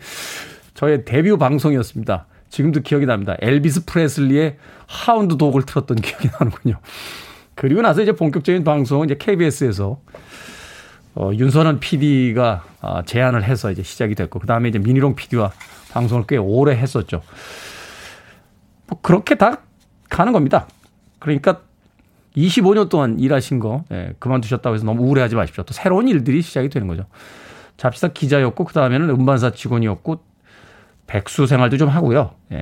Speaker 1: 저의 데뷔 방송이었습니다. 지금도 기억이 납니다. 엘비스 프레슬리의 하운드 독을 틀었던 기억이 나는군요. 그리고 나서 이제 본격적인 방송은 이제 KBS에서 어, 윤선원 PD가 아, 제안을 해서 이제 시작이 됐고, 그 다음에 이제 미니롱 PD와 방송을 꽤 오래 했었죠. 뭐 그렇게 다 가는 겁니다. 그러니까 25년 동안 일하신 거 예, 그만두셨다고 해서 너무 우울해하지 마십시오. 또 새로운 일들이 시작이 되는 거죠. 잡지사 기자였고 그 다음에는 음반사 직원이었고 백수 생활도 좀 하고요. 예.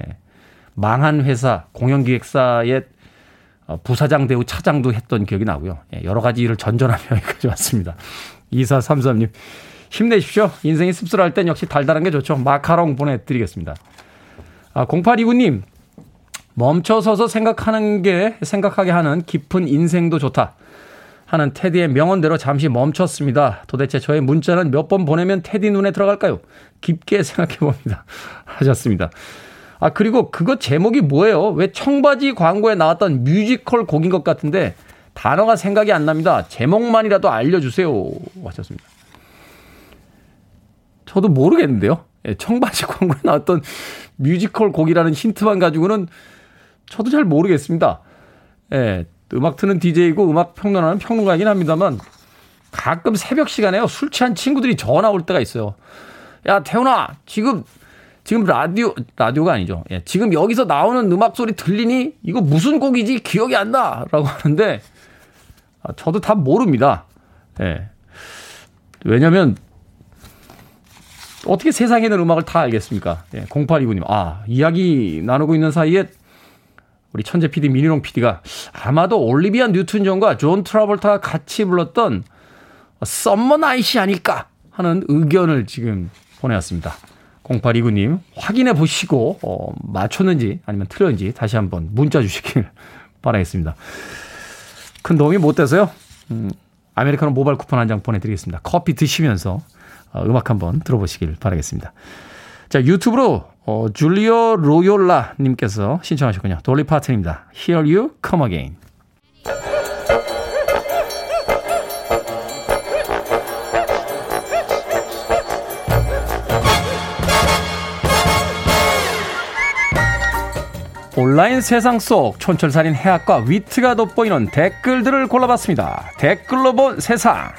Speaker 1: 망한 회사 공연기획사의 어, 부사장 대우 차장도 했던 기억이 나고요. 예, 여러 가지 일을 전전하며 <laughs> 여기까지 왔습니다. 2433님 힘내십시오. 인생이 씁쓸할 땐 역시 달달한 게 좋죠. 마카롱 보내드리겠습니다. 아, 0829님 멈춰서서 생각하는 게 생각하게 하는 깊은 인생도 좋다. 하는 테디의 명언대로 잠시 멈췄습니다. 도대체 저의 문자는 몇 번 보내면 테디 눈에 들어갈까요? 깊게 생각해 봅니다. <laughs> 하셨습니다. 아, 그리고 그거 제목이 뭐예요? 왜 청바지 광고에 나왔던 뮤지컬 곡인 것 같은데 단어가 생각이 안 납니다. 제목만이라도 알려주세요. 하셨습니다. 저도 모르겠는데요. 예, 청바지 <laughs> 광고에 나왔던 뮤지컬 곡이라는 힌트만 가지고는 저도 잘 모르겠습니다. 예, 음악 트는 DJ이고 음악 평론하는 평론가이긴 합니다만 가끔 새벽 시간에요. 술 취한 친구들이 전화 올 때가 있어요. 야, 태훈아, 지금, 지금 라디오, 라디오가 아니죠. 예, 지금 여기서 나오는 음악 소리 들리니? 이거 무슨 곡이지? 기억이 안 나! 라고 하는데, 아, 저도 다 모릅니다. 예. 왜냐면, 어떻게 세상에 있는 음악을 다 알겠습니까? 예, 0829님. 아, 이야기 나누고 있는 사이에 우리 천재 PD 미니롱 PD가 아마도 올리비아 뉴튼 존과 존 트라볼타가 같이 불렀던 Summer Nights 아닐까 하는 의견을 지금 보내왔습니다. 0829님 확인해 보시고 어, 맞췄는지 아니면 틀렸는지 다시 한번 문자 주시길 <laughs> 바라겠습니다. 큰 도움이 못 돼서요. 음, 아메리카노 모바일 쿠폰 한 장 보내드리겠습니다. 커피 드시면서 어, 음악 한번 들어보시길 바라겠습니다. 자 유튜브로 어, 줄리오 로요라 님께서 신청하셨군요. 돌리 파튼입니다. Here You Come Again. 온라인 세상 속 촌철살인 해학과 위트가 돋보이는 댓글들을 골라봤습니다. 댓글로 본 세상.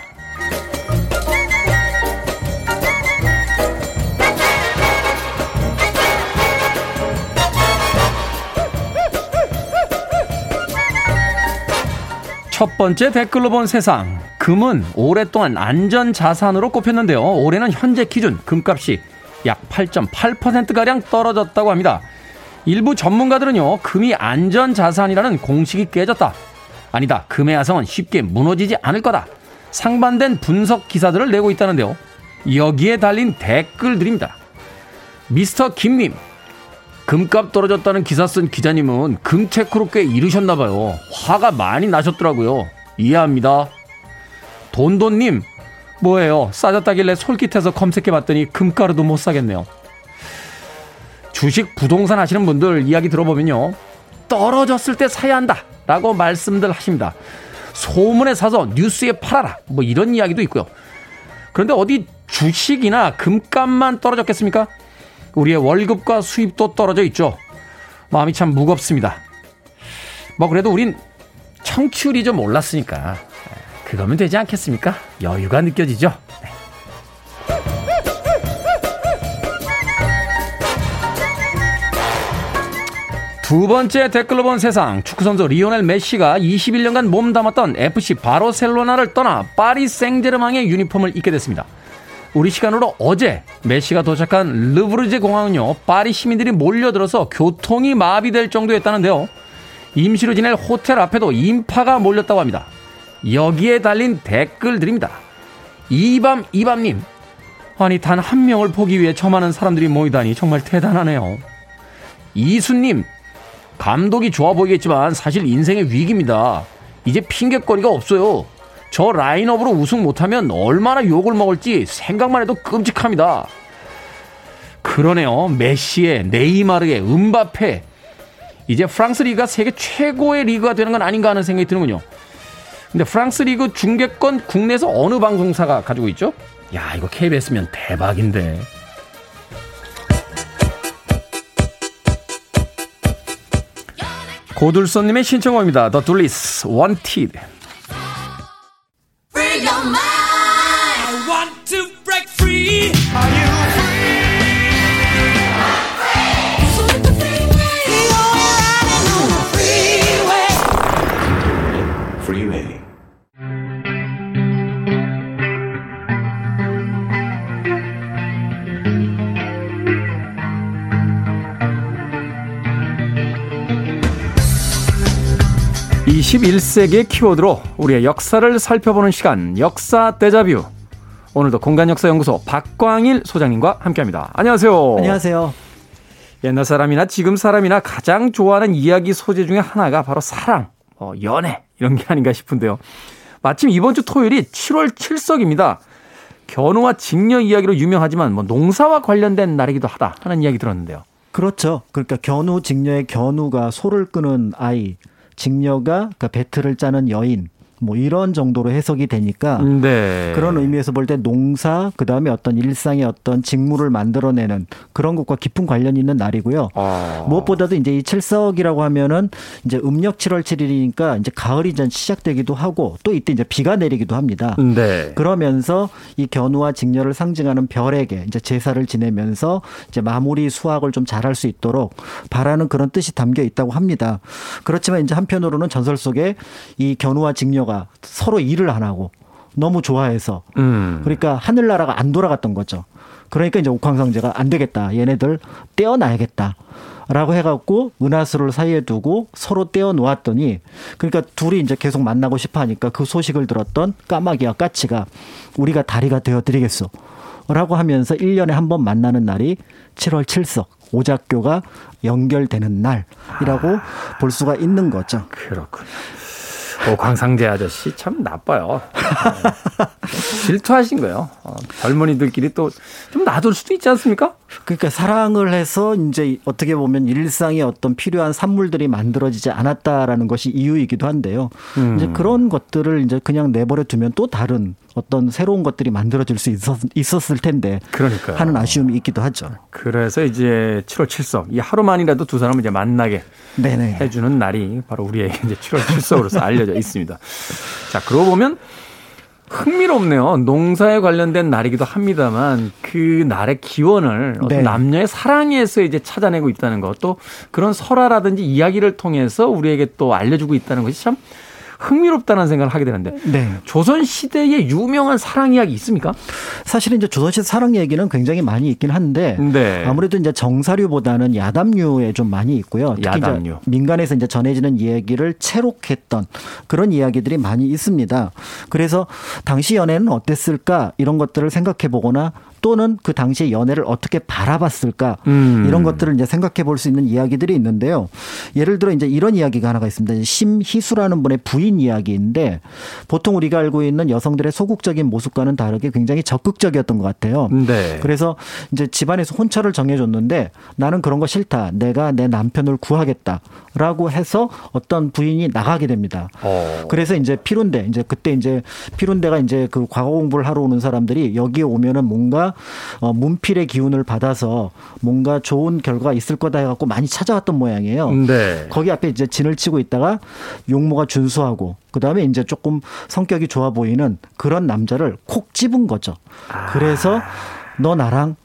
Speaker 1: 첫 번째 댓글로 본 세상. 금은 오랫동안 안전 자산으로 꼽혔는데요. 올해는 현재 기준 금값이 약 8.8%가량 떨어졌다고 합니다. 일부 전문가들은요, 금이 안전 자산이라는 공식이 깨졌다. 아니다. 금의 야성은 쉽게 무너지지 않을 거다. 상반된 분석 기사들을 내고 있다는데요. 여기에 달린 댓글들입니다. 미스터 김님, 금값 떨어졌다는 기사 쓴 기자님은 금체크로 꽤 이르셨나 봐요. 화가 많이 나셨더라고요. 이해합니다. 돈돈님, 뭐예요? 싸졌다길래 솔깃해서 검색해봤더니 금가루도 못 사겠네요. 주식 부동산 하시는 분들 이야기 들어보면요. 떨어졌을 때 사야 한다. 라고 말씀들 하십니다. 소문에 사서 뉴스에 팔아라. 뭐 이런 이야기도 있고요. 그런데 어디 주식이나 금값만 떨어졌겠습니까? 우리의 월급과 수입도 떨어져 있죠. 마음이 참 무겁습니다. 뭐 그래도 우린 청취율이 좀 올랐으니까 그거면 되지 않겠습니까? 여유가 느껴지죠. 두 번째 댓글로 본 세상 축구선수 리오넬 메시가 21년간 몸담았던 FC 바르셀로나를 떠나 파리 생제르맹의 유니폼을 입게 됐습니다. 우리 시간으로 어제 메시가 도착한 르브르제 공항은요 파리 시민들이 몰려들어서 교통이 마비될 정도였다는데요. 임시로 지낼 호텔 앞에도 인파가 몰렸다고 합니다. 여기에 달린 댓글들입니다. 이밤 이밤님. 아니 단 한 명을 보기 위해 저 많은 사람들이 모이다니 정말 대단하네요. 이수님 감독이 좋아 보이겠지만 사실 인생의 위기입니다 이제 핑계거리가 없어요 저 라인업으로 우승 못하면 얼마나 욕을 먹을지 생각만 해도 끔찍합니다. 그러네요. 메시의, 네이마르의, 음바페. 이제 프랑스 리그가 세계 최고의 리그가 되는 건 아닌가 하는 생각이 드는군요. 근데 프랑스 리그 중계권 국내에서 어느 방송사가 가지고 있죠? 야, 이거 KBS면 대박인데. 고들손님의 신청곡입니다. Dullis, Wanted.
Speaker 2: Freeway.
Speaker 1: 21세기의 키워드로 우리의 역사를 살펴보는 시간, 역사 대자뷰. 오늘도 공간역사연구소 박광일 소장님과 함께합니다. 안녕하세요.
Speaker 9: 안녕하세요.
Speaker 1: 옛날 사람이나 지금 사람이나 가장 좋아하는 이야기 소재 중에 하나가 바로 사랑, 어, 연애 이런 게 아닌가 싶은데요. 마침 이번 주 토요일이 7월 7석입니다. 견우와 직녀 이야기로 유명하지만 뭐 농사와 관련된 날이기도 하다 하는 이야기 들었는데요.
Speaker 9: 그렇죠. 그러니까 견우 직녀의 견우가 소를 끄는 아이, 직녀가 그 배틀을 짜는 여인. 뭐 이런 정도로 해석이 되니까
Speaker 1: 네.
Speaker 9: 그런 의미에서 볼 때 농사 그다음에 어떤 일상의 어떤 직무를 만들어내는 그런 것과 깊은 관련이 있는 날이고요.
Speaker 1: 아.
Speaker 9: 무엇보다도 이제 이 칠석이라고 하면은 이제 음력 7월 7일이니까 이제 가을이 전 시작되기도 하고 또 이때 이제 비가 내리기도 합니다.
Speaker 1: 네.
Speaker 9: 그러면서 이 견우와 직녀를 상징하는 별에게 이제 제사를 지내면서 이제 마무리 수확을 좀 잘할 수 있도록 바라는 그런 뜻이 담겨 있다고 합니다. 그렇지만 이제 한편으로는 전설 속에 이 견우와 직녀 가 서로 일을 안 하고 너무 좋아해서
Speaker 1: 음.
Speaker 9: 그러니까 하늘나라가 안 돌아갔던 거죠. 그러니까 이제 옥황상제가 안 되겠다. 얘네들 떼어놔야겠다. 라고 해갖고 은하수를 사이에 두고 서로 떼어 놓았더니 그러니까 둘이 이제 계속 만나고 싶어 하니까 그 소식을 들었던 까마귀와 까치가 우리가 다리가 되어 드리겠소. 라고 하면서 1년에 한 번 만나는 날이 7월 7석 오작교가 연결되는 날이라고 볼 수가 있는 거죠.
Speaker 1: 그렇군요. 오, 광상제 아저씨 참 나빠요. 네. 질투하신 거예요. 어, 젊은이들끼리 또 좀 놔둘 수도 있지 않습니까?
Speaker 9: 그러니까 사랑을 해서 이제 어떻게 보면 일상에 어떤 필요한 산물들이 만들어지지 않았다라는 것이 이유이기도 한데요.
Speaker 1: 음.
Speaker 9: 이제 그런 것들을 이제 그냥 내버려 두면 또 다른 어떤 새로운 것들이 만들어질 수 있었, 있었을 텐데
Speaker 1: 그러니까요.
Speaker 9: 하는 아쉬움이 있기도 하죠.
Speaker 1: 그래서 이제 7월 7석 이 하루만이라도 두 사람을 이제 만나게
Speaker 9: 네네.
Speaker 1: 해주는 날이 바로 우리에게 이제 7월 7석으로서 알려져 있습니다. 자, 그러고 보면 흥미롭네요. 농사에 관련된 날이기도 합니다만 그 날의 기원을
Speaker 9: 네.
Speaker 1: 남녀의 사랑에서 이제 찾아내고 있다는 것, 또 그런 설화라든지 이야기를 통해서 우리에게 또 알려주고 있다는 것이 참 흥미롭다는 생각을 하게 되는데
Speaker 9: 네.
Speaker 1: 조선 시대의 유명한 사랑 이야기 있습니까?
Speaker 9: 사실은 이제 조선 시대 사랑 얘기는 굉장히 많이 있긴 한데
Speaker 1: 네.
Speaker 9: 아무래도 이제 정사류보다는 야담류에 좀 많이 있고요.
Speaker 1: 야담류.
Speaker 9: 이제 민간에서 이제 전해지는 이야기를 채록했던 그런 이야기들이 많이 있습니다. 그래서 당시 연애는 어땠을까 이런 것들을 생각해 보거나 또는 그 당시의 연애를 어떻게 바라봤을까
Speaker 1: 음.
Speaker 9: 이런 것들을 이제 생각해 볼 수 있는 이야기들이 있는데요. 예를 들어 이제 이런 이야기가 하나가 있습니다. 심희수라는 분의 부인 이야기인데 보통 우리가 알고 있는 여성들의 소극적인 모습과는 다르게 굉장히 적극적이었던 것 같아요.
Speaker 1: 네.
Speaker 9: 그래서 이제 집안에서 혼처를 정해줬는데 나는 그런 거 싫다. 내가 내 남편을 구하겠다라고 해서 어떤 부인이 나가게 됩니다.
Speaker 1: 어.
Speaker 9: 그래서 이제 피룬대 이제 그때 이제 피룬대가 이제 그 과거 공부를 하러 오는 사람들이 여기에 오면은 뭔가 어 문필의 기운을 받아서 뭔가 좋은 결과가 있을 거다 해갖고 많이 찾아왔던 모양이에요.
Speaker 1: 네.
Speaker 9: 거기 앞에 이제 진을 치고 있다가 용모가 준수하고 그다음에 이제 조금 성격이 좋아 보이는 그런 남자를 콕 집은 거죠. 그래서 너 나랑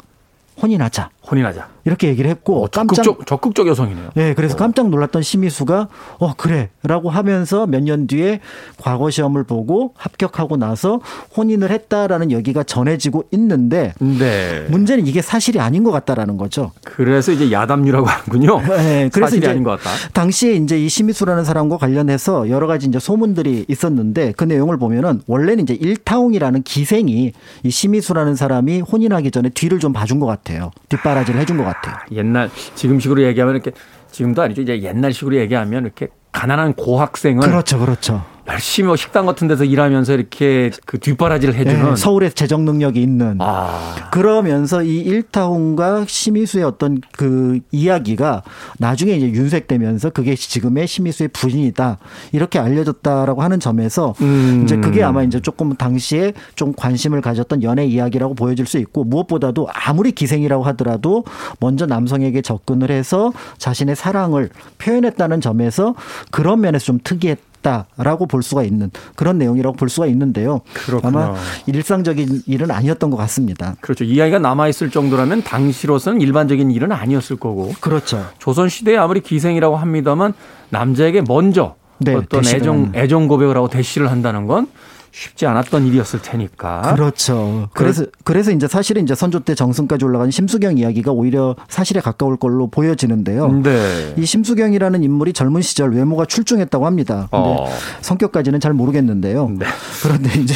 Speaker 9: 혼인하자.
Speaker 1: 혼인하자.
Speaker 9: 이렇게 얘기를 했고
Speaker 1: 어,
Speaker 9: 깜짝
Speaker 1: 적극적, 적극적 여성이네요.
Speaker 9: 예, 그래서 깜짝 놀랐던 심희수가 어 그래라고 하면서 몇 년 뒤에 과거 시험을 보고 합격하고 나서 혼인을 했다라는 얘기가 전해지고 있는데
Speaker 1: 네.
Speaker 9: 문제는 이게 사실이 아닌 것 같다라는 거죠.
Speaker 1: 그래서 이제 야담류라고 하는군요. <laughs>
Speaker 9: 네, 그래서
Speaker 1: 사실이 아닌 것 같다.
Speaker 9: 당시에 이제 이 심희수라는 사람과 관련해서 여러 가지 이제 소문들이 있었는데 그 내용을 보면은 원래는 이제 일타홍이라는 기생이 이 심희수라는 사람이 혼인하기 전에 뒤를 좀 봐준 것 같아요. 뒷바라 지를 해준 것 같아요.
Speaker 1: 옛날 지금식으로 얘기하면 이렇게 지금도 아니죠. 이제 옛날식으로 얘기하면 이렇게 가난한 고학생을
Speaker 9: 그렇죠, 그렇죠.
Speaker 1: 열심히 뭐 식당 같은 데서 일하면서 이렇게 그 뒷바라지를 해주는
Speaker 9: 네, 서울에 재정 능력이 있는
Speaker 1: 아.
Speaker 9: 그러면서 이 일타홍과 심희수의 어떤 그 이야기가 나중에 이제 윤색되면서 그게 지금의 심희수의 부인이다 이렇게 알려졌다라고 하는 점에서
Speaker 1: 음.
Speaker 9: 이제 그게 아마 이제 조금 당시에 좀 관심을 가졌던 연애 이야기라고 보여질 수 있고 무엇보다도 아무리 기생이라고 하더라도 먼저 남성에게 접근을 해서 자신의 사랑을 표현했다는 점에서 그런 면에서 좀 특이했. 다 라고 볼 수가 있는 그런 내용이라고 볼 수가 있는데요.
Speaker 1: 그렇구나.
Speaker 9: 아마 일상적인 일은 아니었던 것 같습니다.
Speaker 1: 그렇죠. 이 아이가 남아 있을 정도라면 당시로서는 일반적인 일은 아니었을 거고
Speaker 9: 그렇죠.
Speaker 1: 조선 시대에 아무리 기생이라고 합니다만 남자에게 먼저
Speaker 9: 네,
Speaker 1: 어떤
Speaker 9: 대시를
Speaker 1: 애정. 애정 고백을 하고 대시를 한다는 건 쉽지 않았던 일이었을 테니까.
Speaker 9: 그렇죠. 그래서 그래서 이제 사실은 이제 선조 때 정승까지 올라간 심수경 이야기가 오히려 사실에 가까울 걸로 보여지는데요.
Speaker 1: 네.
Speaker 9: 이 심수경이라는 인물이 젊은 시절 외모가 출중했다고 합니다. 근데
Speaker 1: 어.
Speaker 9: 성격까지는 잘 모르겠는데요.
Speaker 1: 네.
Speaker 9: 그런데 이제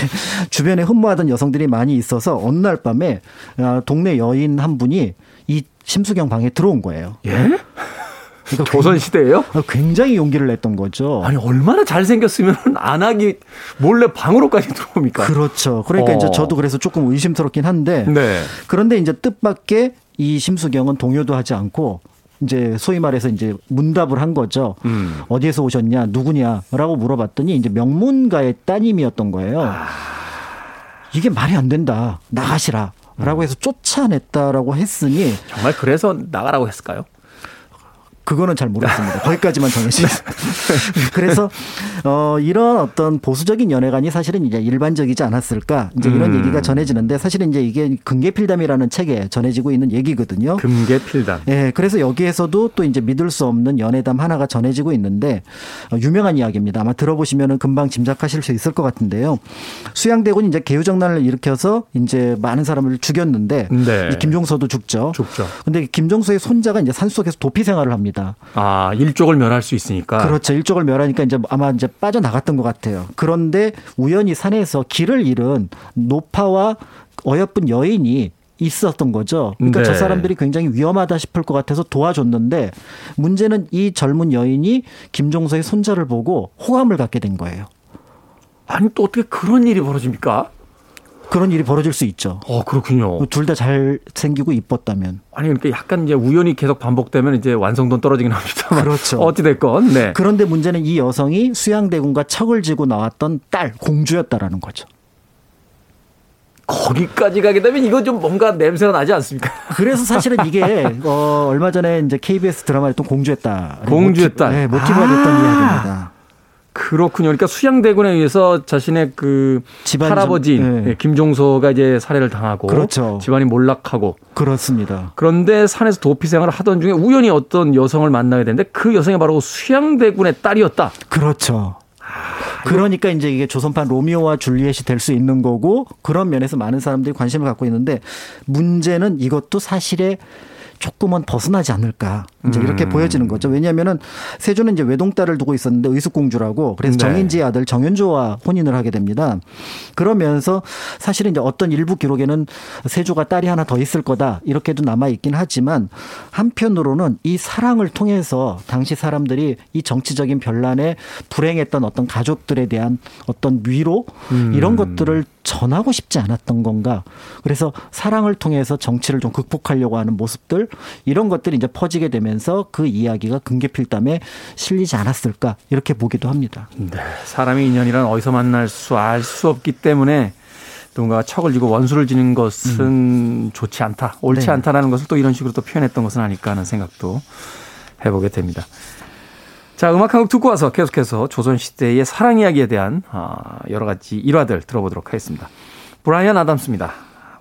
Speaker 9: 주변에 흠모하던 여성들이 많이 있어서 어느 날 밤에 아, 동네 여인 한 분이 이 심수경 방에 들어온 거예요.
Speaker 1: 예?
Speaker 9: 그러니까
Speaker 1: 조선 시대예요?
Speaker 9: 굉장히 용기를 냈던 거죠.
Speaker 1: 아니 얼마나 잘 생겼으면 안 하기 몰래 방으로까지 들어옵니까?
Speaker 9: 그렇죠. 그러니까
Speaker 1: 어.
Speaker 9: 이제 저도 그래서 조금 의심스럽긴 한데
Speaker 1: 네.
Speaker 9: 그런데 이제 뜻밖의 이 심수경은 동요도 하지 않고 이제 소위 말해서 이제 문답을 한 거죠.
Speaker 1: 음.
Speaker 9: 어디에서 오셨냐, 누구냐라고 물어봤더니 이제 명문가의 따님이었던 거예요.
Speaker 1: 아.
Speaker 9: 이게 말이 안 된다. 나가시라. 라고 해서 쫓아냈다라고 했으니
Speaker 1: 정말 그래서 나가라고 했을까요?
Speaker 9: 그거는 잘 모르겠습니다. 거기까지만 정해주세요. <laughs> 그래서 어 이런 어떤 보수적인 연애관이 사실은 이제 일반적이지 않았을까 이제 이런
Speaker 1: 음.
Speaker 9: 얘기가 전해지는데 사실은 이제 이게 금계필담이라는 책에 전해지고 있는 얘기거든요.
Speaker 1: 금계필담.
Speaker 9: 예, 그래서 여기에서도 또 이제 믿을 수 없는 연애담 하나가 전해지고 있는데 어, 유명한 이야기입니다. 아마 들어보시면은 금방 짐작하실 수 있을 것 같은데요. 수양대군이 이제 개유정난을 일으켜서 이제 많은 사람을 죽였는데
Speaker 1: 네.
Speaker 9: 이 김종서도 죽죠.
Speaker 1: 죽죠.
Speaker 9: 근데 김종서의 손자가 이제 산속에서 도피 생활을 합니다.
Speaker 1: 아 일족을 멸할 수 있으니까.
Speaker 9: 그렇죠. 일족을 멸하니까 이제 아마 이제 빠져 나갔던 것 같아요. 그런데 우연히 산에서 길을 잃은 노파와 어여쁜 여인이 있었던 거죠. 그러니까
Speaker 1: 네.
Speaker 9: 저 사람들이 굉장히 위험하다 싶을 것 같아서 도와줬는데 문제는 이 젊은 여인이 김종서의 손자를 보고 호감을 갖게 된 거예요.
Speaker 1: 아니 또 어떻게 그런 일이 벌어집니까?
Speaker 9: 그런 일이 벌어질 수 있죠.
Speaker 1: 어 그렇군요.
Speaker 9: 둘 다 잘 생기고 이뻤다면.
Speaker 1: 아니 그러니까 약간 이제 우연히 계속 반복되면 이제 완성도는 떨어지긴 합니다만.
Speaker 9: 그렇죠. <laughs>
Speaker 1: 어찌 됐건 네.
Speaker 9: 그런데 문제는 이 여성이 수양대군과 척을 지고 나왔던 딸 공주였다라는 거죠.
Speaker 1: 거기까지 가게 되면 이거 좀 뭔가 냄새가 나지 않습니까? <laughs>
Speaker 9: 그래서 사실은 이게 어 얼마 전에 이제 KBS 드라마였던 공주였다.
Speaker 1: 공주의 딸.
Speaker 9: 네, 모티브가
Speaker 1: 아.
Speaker 9: 됐던 이야기입니다.
Speaker 1: 그렇군요. 그러니까 수양대군에 의해서 자신의 그
Speaker 9: 집안이
Speaker 1: 할아버지인
Speaker 9: 좀, 네.
Speaker 1: 예, 김종서가 이제 살해를 당하고
Speaker 9: 그렇죠.
Speaker 1: 집안이 몰락하고
Speaker 9: 그렇습니다.
Speaker 1: 그런데 산에서 도피 생활을 하던 중에 우연히 어떤 여성을 만나게 되는데 그 여성이 바로 수양대군의 딸이었다.
Speaker 9: 그렇죠. 그러니까 이제 이게 조선판 로미오와 줄리엣이 될 수 있는 거고 그런 면에서 많은 사람들이 관심을 갖고 있는데 문제는 이것도 사실에 조금은 벗어나지 않을까 이제 이렇게
Speaker 1: 음.
Speaker 9: 보여지는 거죠. 왜냐하면은 세조는 이제 외동딸을 두고 있었는데 의숙공주라고 그래서
Speaker 1: 네.
Speaker 9: 정인지의 아들 정윤조와 혼인을 하게 됩니다. 그러면서 사실은 이제 어떤 일부 기록에는 세조가 딸이 하나 더 있을 거다 이렇게도 남아 있긴 하지만 한편으로는 이 사랑을 통해서 당시 사람들이 이 정치적인 변란에 불행했던 어떤 가족들에 대한 어떤 위로 이런 것들을 전하고 싶지 않았던 건가. 그래서 사랑을 통해서 정치를 좀 극복하려고 하는 모습들 이런 것들이 이제 퍼지게 되면 서 그 이야기가 금계필담에 실리지 않았을까 이렇게 보기도 합니다.
Speaker 1: 네. 사람의 인연이란 어디서 만날 수 알수 없기 때문에 누군가가 척을 지고 원수를 지는 것은 좋지 않다, 옳지
Speaker 9: 네.
Speaker 1: 않다라는 것을 또 이런 식으로 또 표현했던 것은 아닐까 하는 생각도 해보게 됩니다. 자, 음악 한 곡 듣고 와서 계속해서 조선시대의 사랑 이야기에 대한 아, 여러 가지 일화들 들어보도록 하겠습니다. 브라이언 아담스입니다.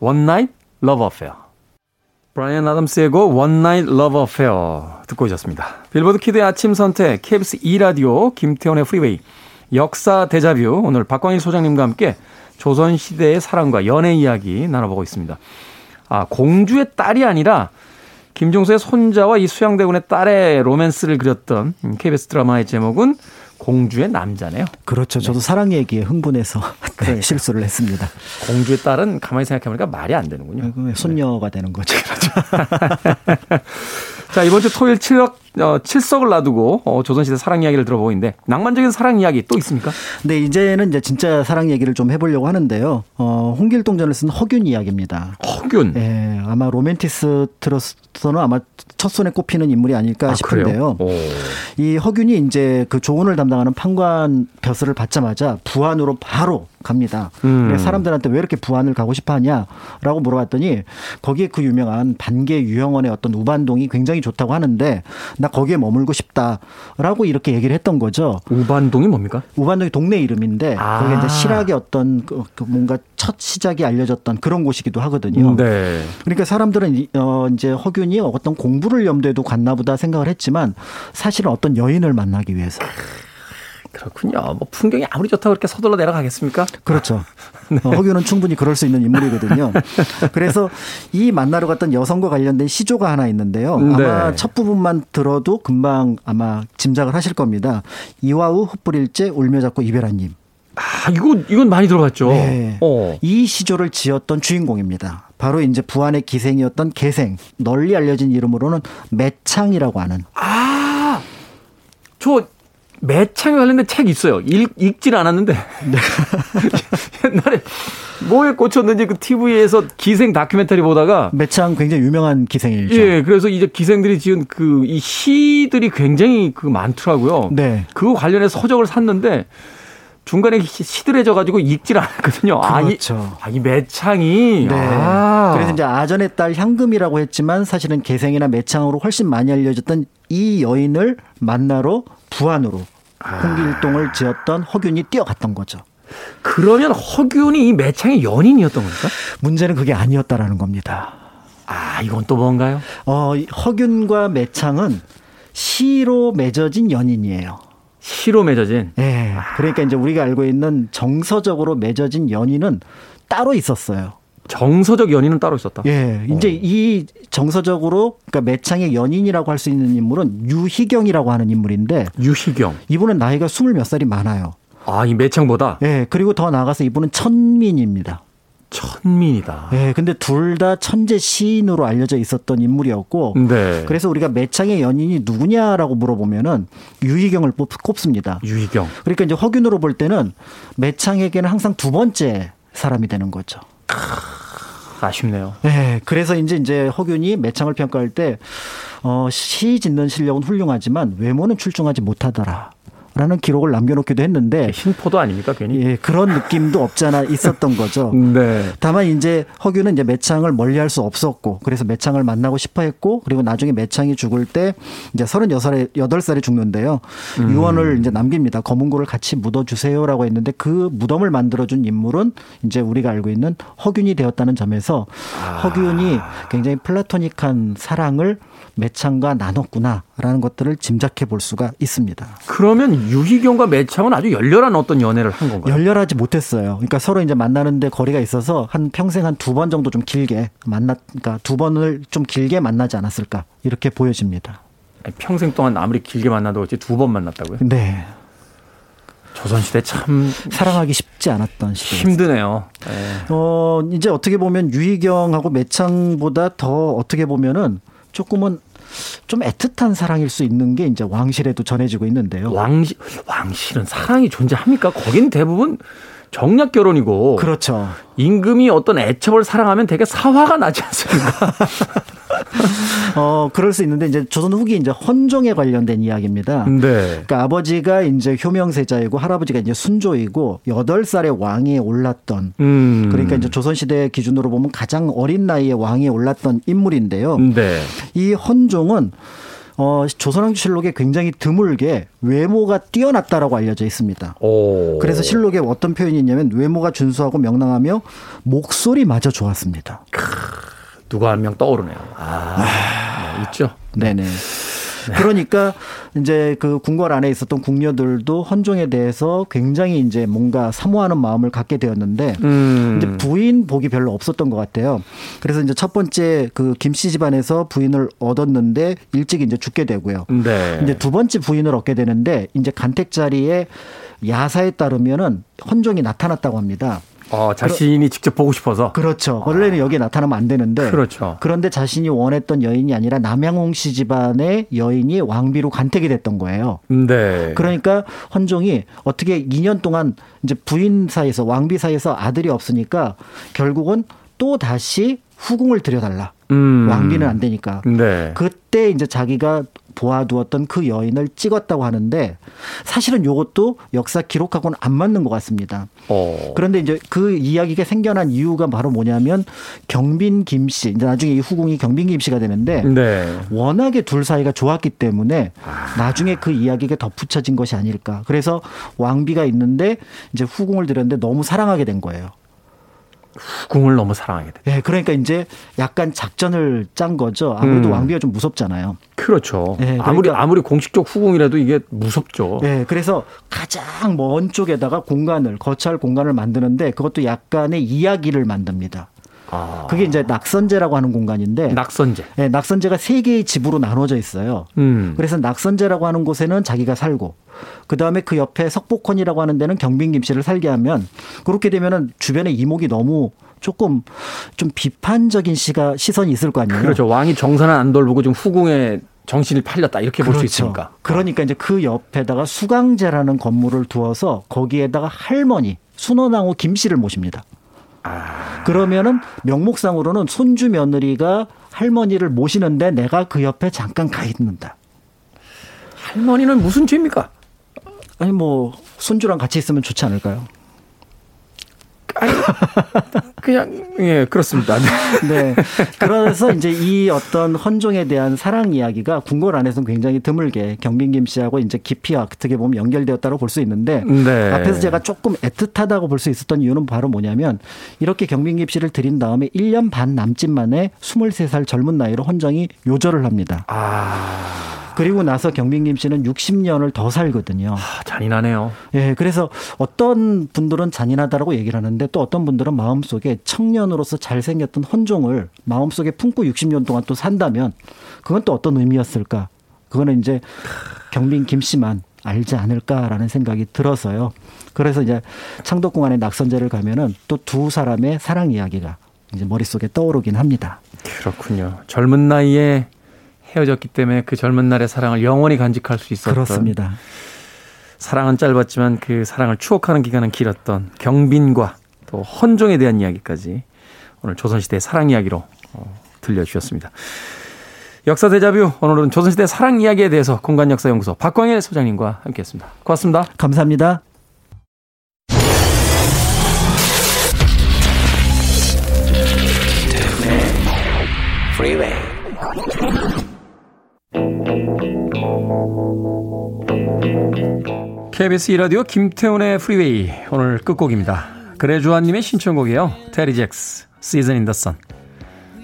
Speaker 1: One Night Love Affair. 브라이언 아담스의 곡 One Night Love Affair 듣고 오셨습니다. 빌보드 키드의 아침 선택 KBS 2라디오 김태훈의 프리웨이 역사 데자뷰 오늘 박광일 소장님과 함께 조선시대의 사랑과 연애 이야기 나눠보고 있습니다. 아, 공주의 딸이 아니라 김종서의 손자와 이 수양대군의 딸의 로맨스를 그렸던 KBS 드라마의 제목은 공주의 남자네요.
Speaker 9: 그렇죠. 저도 사랑 얘기에 흥분해서 <laughs> 네, 실수를 했습니다.
Speaker 1: 공주의 딸은 가만히 생각해보니까 말이 안 되는군요.
Speaker 9: 손녀가 되는 거죠. <laughs>
Speaker 1: 자, 이번 주 토요일 7월, 어, 7석을 앞두고, 어, 조선시대 사랑 이야기를 들어보고 있는데, 낭만적인 사랑 이야기 또 있습니까?
Speaker 9: 네, 이제는 이제 진짜 사랑 얘기를 좀 해보려고 하는데요. 어, 홍길동전을 쓴 허균 이야기입니다.
Speaker 1: 허균.
Speaker 9: 예, 아마 로맨티스트로서는 아마 첫 손에 꼽히는 인물이 아닐까
Speaker 1: 아,
Speaker 9: 싶은데요. 이 허균이 이제 그 조언을 담당하는 판관 벼슬을 받자마자 부안으로 바로 갑니다.
Speaker 1: 음.
Speaker 9: 사람들한테 왜 이렇게 부안을 가고 싶어 하냐라고 물어봤더니 거기에 그 유명한 반개 유형원의 어떤 우반동이 굉장히 좋다고 하는데 나 거기에 머물고 싶다라고 이렇게 얘기를 했던 거죠.
Speaker 1: 우반동이 뭡니까?
Speaker 9: 우반동이 동네 이름인데
Speaker 1: 아.
Speaker 9: 거기 이제 실학의 어떤 그, 그 뭔가 첫 시작이 알려졌던 그런 곳이기도 하거든요.
Speaker 1: 네.
Speaker 9: 그러니까 사람들은 이- 어 이제 허균이 어떤 공부를 염두에도 갔나 보다 생각을 했지만 사실은 어떤 여인을 만나기 위해서
Speaker 1: 그렇군요. 뭐 풍경이 아무리 좋다고 그렇게 서둘러 내려가겠습니까?
Speaker 9: 그렇죠. <laughs> 어, 허균은 충분히 그럴 수 있는 인물이거든요. <laughs> 그래서 이 만나러 갔던 여성과 관련된 시조가 하나 있는데요. 아마
Speaker 1: 네.
Speaker 9: 첫 부분만 들어도 금방 아마 짐작을 하실 겁니다. 이화우 흩뿌릴째 울며 잡고 이별한님.
Speaker 1: 아, 이거, 이건 많이 들어봤죠.
Speaker 9: 네.
Speaker 1: 어.
Speaker 9: 이 시조를 지었던 주인공입니다. 바로 이제 부안의 기생이었던 개생, 널리 알려진 이름으로는 매창이라고 하는.
Speaker 1: 아, 저 매창에 관련된 책 있어요. 읽, 읽질 않았는데.
Speaker 9: 네. <laughs>
Speaker 1: 옛날에 뭐에 꽂혔는지 그 TV에서 기생 다큐멘터리 보다가
Speaker 9: 매창 굉장히 유명한 기생이죠.
Speaker 1: 예, 그래서 이제 기생들이 지은 그 이 시들이 굉장히 그 많더라고요.
Speaker 9: 네.
Speaker 1: 그거 관련해서 서적을 샀는데 중간에 시- 시들해져 가지고 읽질 않았거든요.
Speaker 9: 그렇죠.
Speaker 1: 아, 이, 아, 이 매창이.
Speaker 9: 네.
Speaker 1: 아.
Speaker 9: 그래서 이제 아전의 딸 향금이라고 했지만 사실은 개생이나 매창으로 훨씬 많이 알려졌던 이 여인을 만나러 부안으로
Speaker 1: 아.
Speaker 9: 홍길동을 지었던 허균이 뛰어갔던 거죠.
Speaker 1: 그러면 허균이 이 매창의 연인이었던 겁니까?
Speaker 9: 문제는 그게 아니었다라는 겁니다.
Speaker 1: 아, 이건 또 뭔가요?
Speaker 9: 어, 이 허균과 매창은 시로 맺어진 연인이에요.
Speaker 1: 시로 맺어진.
Speaker 9: 예. 그러니까 이제 우리가 알고 있는 정서적으로 맺어진 연인은 따로 있었어요.
Speaker 1: 정서적 연인은 따로 있었다.
Speaker 9: 예. 이제
Speaker 1: 어.
Speaker 9: 이 정서적으로 그러니까 매창의 연인이라고 할 수 있는 인물은 유희경이라고 하는 인물인데
Speaker 1: 유희경.
Speaker 9: 이분은 나이가 스물 몇 살이 많아요.
Speaker 1: 아, 이 매창보다
Speaker 9: 예. 그리고 더 나아가서 이분은 천민입니다.
Speaker 1: 천민이다.
Speaker 9: 예. 근데 둘 다 천재 시인으로 알려져 있었던 인물이었고
Speaker 1: 네.
Speaker 9: 그래서 우리가 매창의 연인이 누구냐라고 물어보면은 유희경을 꼽, 꼽습니다.
Speaker 1: 유희경.
Speaker 9: 그러니까 이제 허균으로 볼 때는 매창에게는 항상 두 번째 사람이 되는 거죠.
Speaker 1: 아쉽네요.
Speaker 9: 네, 그래서 이제 이제 허균이 매창을 평가할 때 어, 시 짓는 실력은 훌륭하지만 외모는 출중하지 못하더라. 라는 기록을 남겨놓기도 했는데
Speaker 1: 신포도 아닙니까, 괜히?
Speaker 9: 예, 그런 느낌도 없잖아 있었던 거죠. <laughs>
Speaker 1: 네.
Speaker 9: 다만 이제 허균은 이제 매창을 멀리할 수 없었고 그래서 매창을 만나고 싶어했고 그리고 나중에 매창이 죽을 때 이제 36살에 8살에 죽는데요. 유언을 이제 남깁니다. 검은고를 같이 묻어 주세요라고 했는데 그 무덤을 만들어 준 인물은 이제 우리가 알고 있는 허균이 되었다는 점에서 허균이 굉장히 플라토닉한 사랑을 매창과 나눴구나라는 것들을 짐작해 볼 수가 있습니다.
Speaker 1: 그러면 유희경과 매창은 아주 열렬한 어떤 연애를 한 건가요?
Speaker 9: 열렬하지 못했어요. 그러니까 서로 이제 만나는데 거리가 있어서 한 평생 한 두 번 정도 좀 길게 만났, 그러니까 두 번을 좀 길게 만나지 않았을까 이렇게 보여집니다.
Speaker 1: 평생 동안 아무리 길게 만나도 어찌 두번 만났다고요?
Speaker 9: 네.
Speaker 1: 조선시대 참
Speaker 9: 사랑하기 쉽지 않았던 시대.
Speaker 1: 힘드네요. 네.
Speaker 9: 어, 이제 어떻게 보면 유희경하고 매창보다 더 어떻게 보면은 조금은 좀 애틋한 사랑일 수 있는 게 이제 왕실에도 전해지고 있는데요.
Speaker 1: 왕실, 왕실은 사랑이 존재합니까? 거긴 대부분 정략 결혼이고.
Speaker 9: 그렇죠.
Speaker 1: 임금이 어떤 애첩을 사랑하면 되게 사화가 나지 않습니까? <laughs>
Speaker 9: 어, 그럴 수 있는데 이제 조선 후기 이제 헌종에 관련된 이야기입니다.
Speaker 1: 네.
Speaker 9: 그러니까 아버지가 이제 효명세자이고 할아버지가 이제 순조이고 여덟 살에 왕위에 올랐던
Speaker 1: 음.
Speaker 9: 그러니까 이제 조선 시대 기준으로 보면 가장 어린 나이에 왕위에 올랐던 인물인데요.
Speaker 1: 네.
Speaker 9: 이 헌종은 어, 조선왕조 실록에 굉장히 드물게 외모가 뛰어났다라고 알려져 있습니다.
Speaker 1: 오.
Speaker 9: 그래서 실록에 어떤 표현이 있냐면 외모가 준수하고 명랑하며 목소리마저 좋았습니다.
Speaker 1: 누가 한 명 떠오르네요. 아, 네, 있죠.
Speaker 9: 네네. 그러니까 이제 그 궁궐 안에 있었던 궁녀들도 헌종에 대해서 굉장히 이제 뭔가 사모하는 마음을 갖게 되었는데
Speaker 1: 음.
Speaker 9: 이제 부인 복이 별로 없었던 것 같아요. 그래서 이제 첫 번째 그 김씨 집안에서 부인을 얻었는데 일찍 이제 죽게 되고요.
Speaker 1: 네.
Speaker 9: 이제 두 번째 부인을 얻게 되는데 이제 간택 자리에 야사에 따르면은 헌종이 나타났다고 합니다.
Speaker 1: 어, 자신이 직접 보고 싶어서.
Speaker 9: 그렇죠. 원래는 여기에 나타나면 안 되는데.
Speaker 1: 그렇죠.
Speaker 9: 그런데 자신이 원했던 여인이 아니라 남양홍 씨 집안의 여인이 왕비로 간택이 됐던 거예요.
Speaker 1: 네.
Speaker 9: 그러니까 헌종이 어떻게 2년 동안 이제 부인 사이에서 왕비 사이에서 아들이 없으니까 결국은 또 다시 후궁을 들여달라.
Speaker 1: 음.
Speaker 9: 왕비는 안 되니까.
Speaker 1: 네.
Speaker 9: 그때 이제 자기가 보아두었던 그 여인을 찍었다고 하는데 사실은 이것도 역사 기록하고는 안 맞는 것 같습니다.
Speaker 1: 어.
Speaker 9: 그런데 이제 그 이야기가 생겨난 이유가 바로 뭐냐면 경빈 김 씨, 이제 나중에 이 후궁이 경빈 김 씨가 되는데
Speaker 1: 네.
Speaker 9: 워낙에 둘 사이가 좋았기 때문에 나중에 그 이야기가 덧붙여진 것이 아닐까. 그래서 왕비가 있는데 이제 후궁을 들였는데 너무 사랑하게 된 거예요.
Speaker 1: 후궁을 너무 사랑하게 돼.
Speaker 9: 예, 그러니까 이제 약간 작전을 짠 거죠. 아무래도
Speaker 1: 음.
Speaker 9: 왕비가 좀 무섭잖아요.
Speaker 1: 그렇죠.
Speaker 9: 네, 그러니까-
Speaker 1: 아무리 아무리 공식적 후궁이라도 이게 무섭죠.
Speaker 9: 예, 그래서 가장 먼 쪽에다가 공간을 거처할 공간을 만드는데 그것도 약간의 이야기를 만듭니다.
Speaker 1: 아.
Speaker 9: 그게 이제 낙선제라고 하는 공간인데
Speaker 1: 낙선제.
Speaker 9: 예, 낙선제가 세 개의 집으로 나눠져 있어요.
Speaker 1: 음.
Speaker 9: 그래서 낙선제라고 하는 곳에는 자기가 살고 그 다음에 그 옆에 석복헌이라고 하는 데는 경빈 김씨를 살게 하면 그렇게 되면은 주변에 이목이 너무 조금 좀 비판적인 시가 시선이 있을 거 아니에요.
Speaker 1: 그렇죠. 왕이 정사는 안 돌보고 좀 후궁에 정신이 팔렸다 이렇게 볼수
Speaker 9: 그렇죠.
Speaker 1: 있으니까.
Speaker 9: 그러니까 이제 그 옆에다가 수강제라는 건물을 두어서 거기에다가 할머니 순원왕후 김 씨를 모십니다.
Speaker 1: 아.
Speaker 9: 그러면은 명목상으로는 손주 며느리가 할머니를 모시는데 내가 그 옆에 잠깐 가 있는다.
Speaker 1: 할머니는 무슨 죄입니까?
Speaker 9: 아니 뭐 손주랑 같이 있으면 좋지 않을까요?
Speaker 1: 아니, 그냥 예 그렇습니다. <laughs>
Speaker 9: 네. 그래서 이제 이 어떤 헌종에 대한 사랑 이야기가 궁궐 안에서는 굉장히 드물게 경빈 김 씨하고 이제 깊이 어떻게 보면 연결되었다고 볼 수 있는데
Speaker 1: 네.
Speaker 9: 앞에서 제가 조금 애틋하다고 볼 수 있었던 이유는 바로 뭐냐면 이렇게 경빈 김 씨를 들인 다음에 1년 반 남짓 만에 23살 젊은 나이로 헌정이 요절을 합니다.
Speaker 1: 아,
Speaker 9: 그리고 나서 경빈 김 씨는 60년을 더 살거든요.
Speaker 1: 아, 잔인하네요.
Speaker 9: 예, 그래서 어떤 분들은 잔인하다라고 얘기를 하는데 또 어떤 분들은 마음속에 청년으로서 잘생겼던 헌종을 마음속에 품고 60년 동안 또 산다면 그건 또 어떤 의미였을까? 그거는 이제 경빈 김 씨만 알지 않을까라는 생각이 들어서요. 그래서 이제 창덕궁 안에 낙선제를 가면은 또 두 사람의 사랑 이야기가 이제 머릿속에 떠오르긴 합니다.
Speaker 1: 그렇군요. 젊은 나이에 헤어졌기 때문에 그 젊은 날의 사랑을 영원히 간직할 수 있었던
Speaker 9: 그렇습니다.
Speaker 1: 사랑은 짧았지만 그 사랑을 추억하는 기간은 길었던 경빈과 또 헌종에 대한 이야기까지 오늘 조선시대의 사랑 이야기로 어, 들려주셨습니다. 역사 대자뷰 오늘은 조선시대 사랑 이야기에 대해서 공간역사연구소 박광일 소장님과 함께했습니다. 고맙습니다.
Speaker 9: 감사합니다.
Speaker 1: KBS 2라디오 김태훈의 프리웨이 오늘 끝곡입니다. 그래주아님의 신청곡이에요. 테리 잭스 Season in the Sun.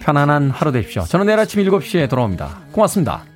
Speaker 1: 편안한 하루 되십시오. 저는 내일 아침 7시에 돌아옵니다. 고맙습니다.